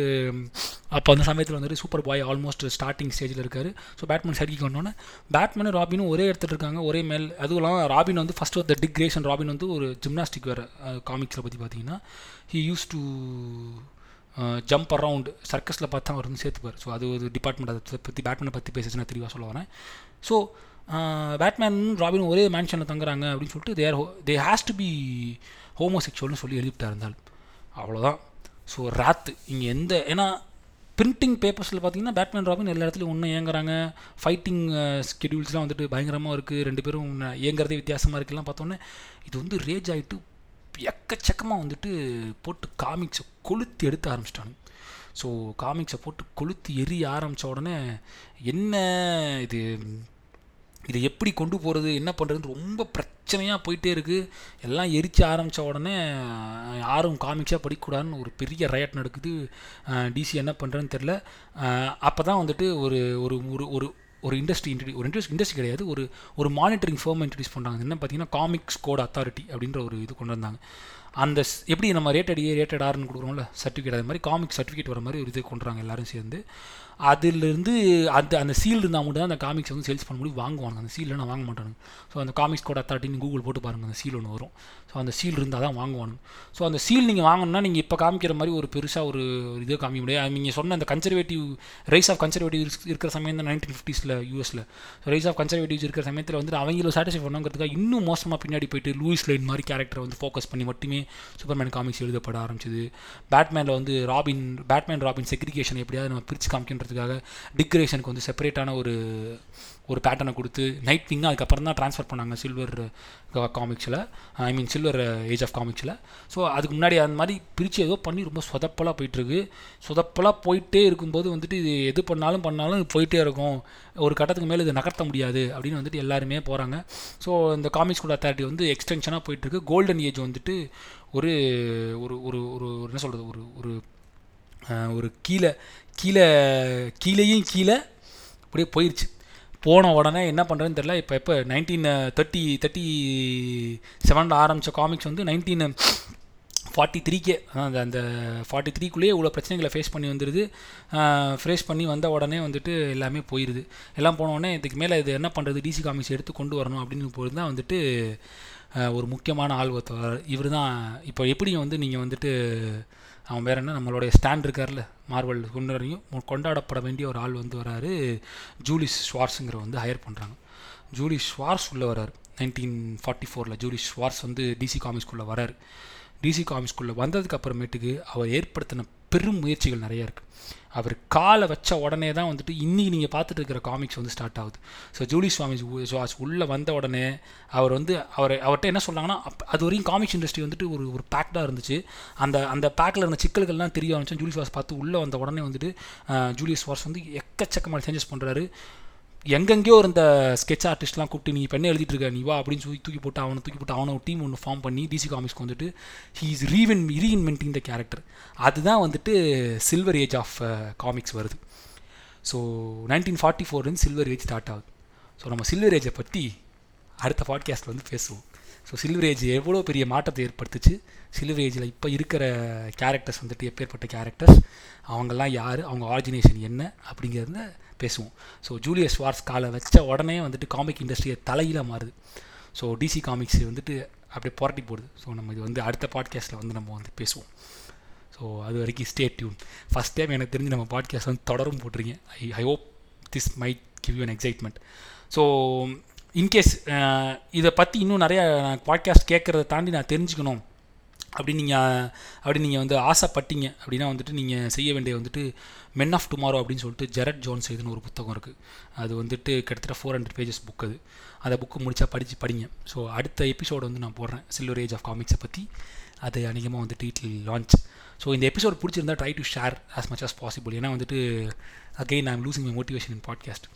அப்போ அந்த சமயத்தில் வந்துட்டு சூப்பர் பாய் ஆல்மோஸ்ட் ஸ்டார்டிங் ஸ்டேஜில் இருக்கார். ஸோ பேட்மேன் சைட் கிக் வந்தோடனே பேட்மேனும் ராபினும் ஒரே இடத்துல இருக்காங்க. ஒரே மேல் அதுவும் இல்லாமல் ராபின் வந்து first the Dick Grayson Robin வந்து ஒரு ஜிம்னாஸ்டிக் வேறு காமிக்ஸில் பற்றி பார்த்தீங்கன்னா he used to jump around சர்க்கஸில் பார்த்தா அவர் வந்து சேர்த்துப்பார் ஸோ அது ஒரு டிபார்ட்மெண்ட் அதை பற்றி பேட்மேனை பற்றி பேசுச்சு நான் தெளிவாக சொல்ல வரேன். ஸோ பேட்மேன் ராபின் ஒரே மேன்ஷனில் தங்குறாங்க அப்படின்னு சொல்லிட்டு there they has to be ஹோமோசெக்சுவல்னு சொல்லி எழுதிட்டா இருந்தால் அவ்வளோதான் ஸோ ராத்து இங்கே எந்த ஏன்னா பிரிண்டிங் பேப்பர்ஸில் பார்த்தீங்கன்னா பேட்மேன் ராபின் எல்லா இடத்துலையும் ஒன்று இயங்குறாங்க. ஃபைட்டிங் ஸ்கெடியூல்ஸ்லாம் வந்துட்டு பயங்கரமாக இருக்குது ரெண்டு பேரும் இயங்குறதே வித்தியாசமாக இருக்குலாம் பார்த்தோன்னே இது வந்து ரேஜ் ஆகிட்டு எக்கச்சக்கமாக வந்துட்டு போட்டு காமிக்ஸை கொளுத்தி எடுத்து ஆரம்பிச்சிட்டாங்க. ஸோ காமிக்ஸை போட்டு கொளுத்தி எரிய ஆரம்பித்த உடனே என்ன இது இதை எப்படி கொண்டு போகிறது என்ன பண்ணுறதுன்னு ரொம்ப பிரச்சனையாக போயிட்டே இருக்குது எல்லாம் எரிச்சு ஆரம்பித்த உடனே யாரும் காமிக்ஸாக படிக்கக்கூடாதுன்னு ஒரு பெரிய ரயட் நடக்குது. டிசி என்ன பண்ணுறேன்னு தெரில அப்போ தான் வந்துட்டு ஒரு ஒரு ஒரு ஒரு ஒரு இண்டஸ்ட்ரி இன்ட்ரடியூ ஒரு இன்ட்ரெஸ்ட் இண்டஸ்ட்ரி கிடையாது. ஒரு ஒரு மானிட்டரிங் ஃபேம் இன்ட்ரடியூஸ் பண்ணுறாங்க என்ன பார்த்தீங்கன்னா காமிக்ஸ் கோட் அத்தாரிட்டி அப்படின்ற ஒரு இது கொண்டு வந்தாங்க. அந்த எப்படி நம்ம ரேட்டட் ஏ ரேட்டட் ஆர்னு கொடுக்குறோம்ல சர்டிஃபிகேட் அது மாதிரி காமிக் சர்டிஃபிகேட் வர மாதிரி ஒரு இது கொண்டுறாங்க எல்லாரும் சேர்ந்து. அதிலிருந்து அந்த அந்த சீல் இருந்தால் மட்டும் தான் அந்த காமிக்ஸ் வந்து சேல்ஸ் பண்ண முடியும். வாங்குவாங்க அந்த சீலில் நான் வாங்க மாட்டானுங்க. ஸோ அந்த காமிக்ஸ் கோட் அத்தாட்டின்னு கூகுள் போட்டு பாருங்கள் அந்த சீல் ஒன்று வரும். ஸோ அந்த சீல் இருந்தால் தான் வாங்குவானுங்க. ஸோ அந்த சீல் நீங்கள் வாங்கணும்னா நீங்கள் இப்போ காமிக்கிற மாதிரி ஒரு பெருசாக ஒரு இதே இது காமிக்க முடியாது. நீங்கள் சொன்ன அந்த கன்சர்வேட்டிவ் ரைஸ் ஆஃப் கன்சர்வேட்டிவ் இருக்கிற சமயம் தான் நைன்டீன் ஃபிஃப்டிஸில் யூஎஸில் ரைஸ் ஆஃப் கன்சர்வேட்டிவ்ஸ் இருக்கிற சமயத்தில் வந்து அவங்களும் சாட்டிஸ்ஃபை பண்ணுங்கிறதுக்காக இன்னும் மோசமாக பின்னாடி போயிட்டு லூயிஸ் லைன் மாதிரி கேரக்டரை வந்து ஃபோக்கஸ் பண்ணி மட்டுமே சூப்பர்மேன் காமிக்ஸ் எழுதப்பட ஆரம்பிச்சது. பேட்மேனில் வந்து ராபின் பேட்மேன் ராபின் செக்ரிகேஷன் எப்படியாவது நம்ம பிரித்து பண்ணுறதுக்காக டிக்ரேஷனுக்கு வந்து செப்பரேட்டான ஒரு ஒரு பேட்டர்னை கொடுத்து நைட் விங் அதுக்கப்புறம் தான் ட்ரான்ஸ்ஃபர் பண்ணாங்க silver காமிக்ஸில் I mean silver age of காமிக்ஸில் so அதுக்கு முன்னாடி அந்த மாதிரி பிரித்து ஏதோ பண்ணி ரொம்ப சொதப்பலாக போயிட்டுருக்கு. சொதப்பலாக போயிட்டே இருக்கும்போது வந்துட்டு இது எது பண்ணாலும் பண்ணாலும் போயிட்டே இருக்கும். ஒரு கட்டத்துக்கு மேலே இது நகர்த்த முடியாது அப்படின்னு வந்துட்டு எல்லாருமே போகிறாங்க ஸோ இந்த காமிக்ஸ் கூட அத்தாரிட்டி வந்து எக்ஸ்டென்ஷனாக போயிட்டுருக்கு. கோல்டன் ஏஜ் வந்துட்டு ஒரு ஒரு ஒரு ஒரு என்ன சொல்கிறது ஒரு ஒரு uh, ஒரு கீழே கீழே கீழேயும் கீழே அப்படியே போயிடுச்சு போன உடனே என்ன பண்ணுறதுன்னு தெரில இப்போ எப்போ நைன்டீன் தேர்ட்டி தேர்ட்டி செவனில் ஆரம்பித்த காமிக்ஸ் வந்து நைன்டீன் ஃபார்ட்டி த்ரீக்கே அந்த அந்த ஃபார்ட்டி த்ரீக்குள்ளேயே இவ்வளோ பிரச்சனைகளை ஃபேஸ் பண்ணி வந்துடுது ஃபேஸ் பண்ணி வந்த உடனே வந்துட்டு எல்லாமே போயிடுது எல்லாம் போன உடனே இதுக்கு மேலே இது என்ன பண்ணுறது டிசி காமிக்ஸ் எடுத்து கொண்டு வரணும் அப்படின்னு போது தான் வந்துட்டு ஒரு முக்கியமான ஆள் ஒருத்தர். இவர் தான் இப்போ எப்படி வந்து நீங்கள் வந்துட்டு அவன் வேற என்ன நம்மளுடைய ஸ்டாண்ட் இருக்கார்ல. மார்வல் கொண்டாடையும் கொண்டாடப்பட வேண்டிய ஒரு ஆள் வந்து வராரு ஜூலிஸ் ஸ்வார்ஸுங்கிற வந்து ஹையர் பண்ணுறாங்க ஜூலிஸ் ஸ்வார்ஸ் உள்ளே வராரு. நைன்டீன் ஃபார்ட்டி ஃபோரில் ஜூலிஸ் ஸ்வார்ஸ் வந்து டிசி காமிக்ஸ்குள்ளே வராரு. டிசி காமிக்ஸ்குள்ளே வந்ததுக்கு அப்புறமேட்டுக்கு அவர் ஏற்படுத்தின பெரும் முயற்சிகள் நிறைய இருக்குது அவர் காலை வச்ச உடனே தான் வந்துட்டு இன்றைக்கி நீங்கள் பார்த்துட்டு இருக்கிற காமிக்ஸ் வந்து ஸ்டார்ட் ஆகுது. ஸோ ஜூலி சுவாமி சுவாஸ் உள்ளே வந்த உடனே அவர் வந்து அவர் அவர்கிட்ட என்ன சொன்னாங்கன்னா அது வரையும் காமிக்ஸ் இண்டஸ்ட்ரி வந்துட்டு ஒரு ஒரு பேக்டாக இருந்துச்சு. அந்த அந்த பேக்கில் இருந்த சிக்கல்கள்லாம் தெரிய ஆரம்பிச்சு ஜூலிஸ் வாஸ் பார்த்து உள்ளே வந்த உடனே வந்துட்டு அஹ், ஜூலியஸ் வாஸ் வந்து எக்கச்சக்கமான சேஞ்சஸ் பண்ணுறாரு எங்கெங்கேயோ இருந்த ஸ்கெட்ச் ஆர்டிஸ்ட்லாம் கூப்பிட்டு நீ பெண்ணை எழுதிட்டு இருக்க நீ வா அப்படின்னு சொல்லி தூக்கி போட்டு அவனை தூக்கி போட்டு அவனை ஒரு டீம் ஒன்று ஃபார்ம் பண்ணி டிசி காமிக்ஸ்க்கு வந்துட்டு ஹீ இஸ் ரீவென் ரீஇன்வென்டிங் த கேரக்டர் அதுதான் வந்துட்டு சில்வர் ஏஜ் ஆஃப் காமிக்ஸ் வருது. ஸோ நைன்டீன் ஃபார்ட்டி ஃபோர்லேருந்து சில்வர் ஏஜ் ஸ்டார்ட் ஆகுது. ஸோ நம்ம சில்வர் ஏஜை பற்றி அடுத்த பாட்காஸ்ட்டில் வந்து பேசுவோம். ஸோ சில்வர் ஏஜ் எவ்வளோ பெரிய மாற்றத்தை ஏற்படுத்துச்சு? சில்வர் ஏஜில் இப்போ இருக்கிற கேரக்டர்ஸ் வந்துட்டு எப்பேற்பட்ட கேரக்டர்ஸ் அவங்கெல்லாம் யார்? அவங்க ஆரிஜினேஷன் என்ன? அப்படிங்கிறத பேசுவோம். ஸோ ஜூலியஸ் வார்ஸ் காலை வச்ச உடனே வந்துட்டு காமிக் இண்டஸ்ட்ரியை தலையில் மாறுது. ஸோ டிசி காமிக்ஸ் வந்துட்டு அப்படியே புரட்டி போடுது. ஸோ நம்ம இது வந்து அடுத்த பாட்காஸ்ட்டில் வந்து நம்ம வந்து பேசுவோம். ஸோ அது வரைக்கும் ஸ்டே டியூன் ஃபஸ்ட் டைம் எனக்கு தெரிஞ்சு நம்ம பாட்காஸ்ட் வந்து தொடரும் போட்டிருக்கேன் I I hope this might give you an excitement so in case இதை பற்றி இன்னும் நிறையா பாட்காஸ்ட் கேட்குறத தாண்டி நான் தெரிஞ்சுக்கணும். அப்படி நீங்கள் அப்படி நீங்கள் வந்து ஆசைப்பட்டீங்க அப்படின்னா வந்துட்டு நீங்கள் செய்ய வேண்டிய வந்துட்டு மென் ஆஃப் டுமாரோ அப்படின்னு சொல்லிட்டு ஜெரட் ஜோன்ஸ் இதுன்னு ஒரு புத்தகம் இருக்குது அது வந்துட்டு கிட்டத்தட்ட ஃபோர் ஹண்ட்ரட் பேஜஸ் புக் அது. அந்த புக்கு முடிச்சா படித்து படிங்க. ஸோ அடுத்த எபிசோடு வந்து நான் போடுறேன். சில்வர் ஏஜ் ஆஃப் காமிக்ஸை பற்றி அது அநேகமாக வந்துட்டு இட்லி லான்ச் ஸோ இந்த எபிசோட் பிடிச்சிருந்தா try to share as much as possible ஏன்னா வந்துட்டு again I'm losing my motivation in podcast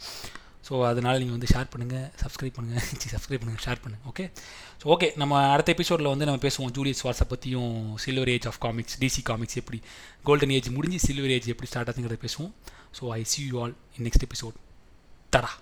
so அதனால் நீங்கள் வந்து ஷேர் பண்ணுங்கள் சப்ஸ்கிரைப் பண்ணுங்கள் சப்ஸ்கிரைப் பண்ணுங்கள் ஷேர் பண்ணுங்கள் ஓகே ஸோ ஓகே நம்ம அடுத்த எபிசோடில் வந்து நம்ம பேசுவோம் ஜூலியஸ் வாட்ஸை பற்றியும் silver age of comics DC comics எப்படி கோல்டன் ஏஜ் முடிஞ்சு சில்வர் ஏஜ் எப்படி ஸ்டார்ட் ஆகுதுங்கிறத பேசுவோம். So I see you all in next episode Tada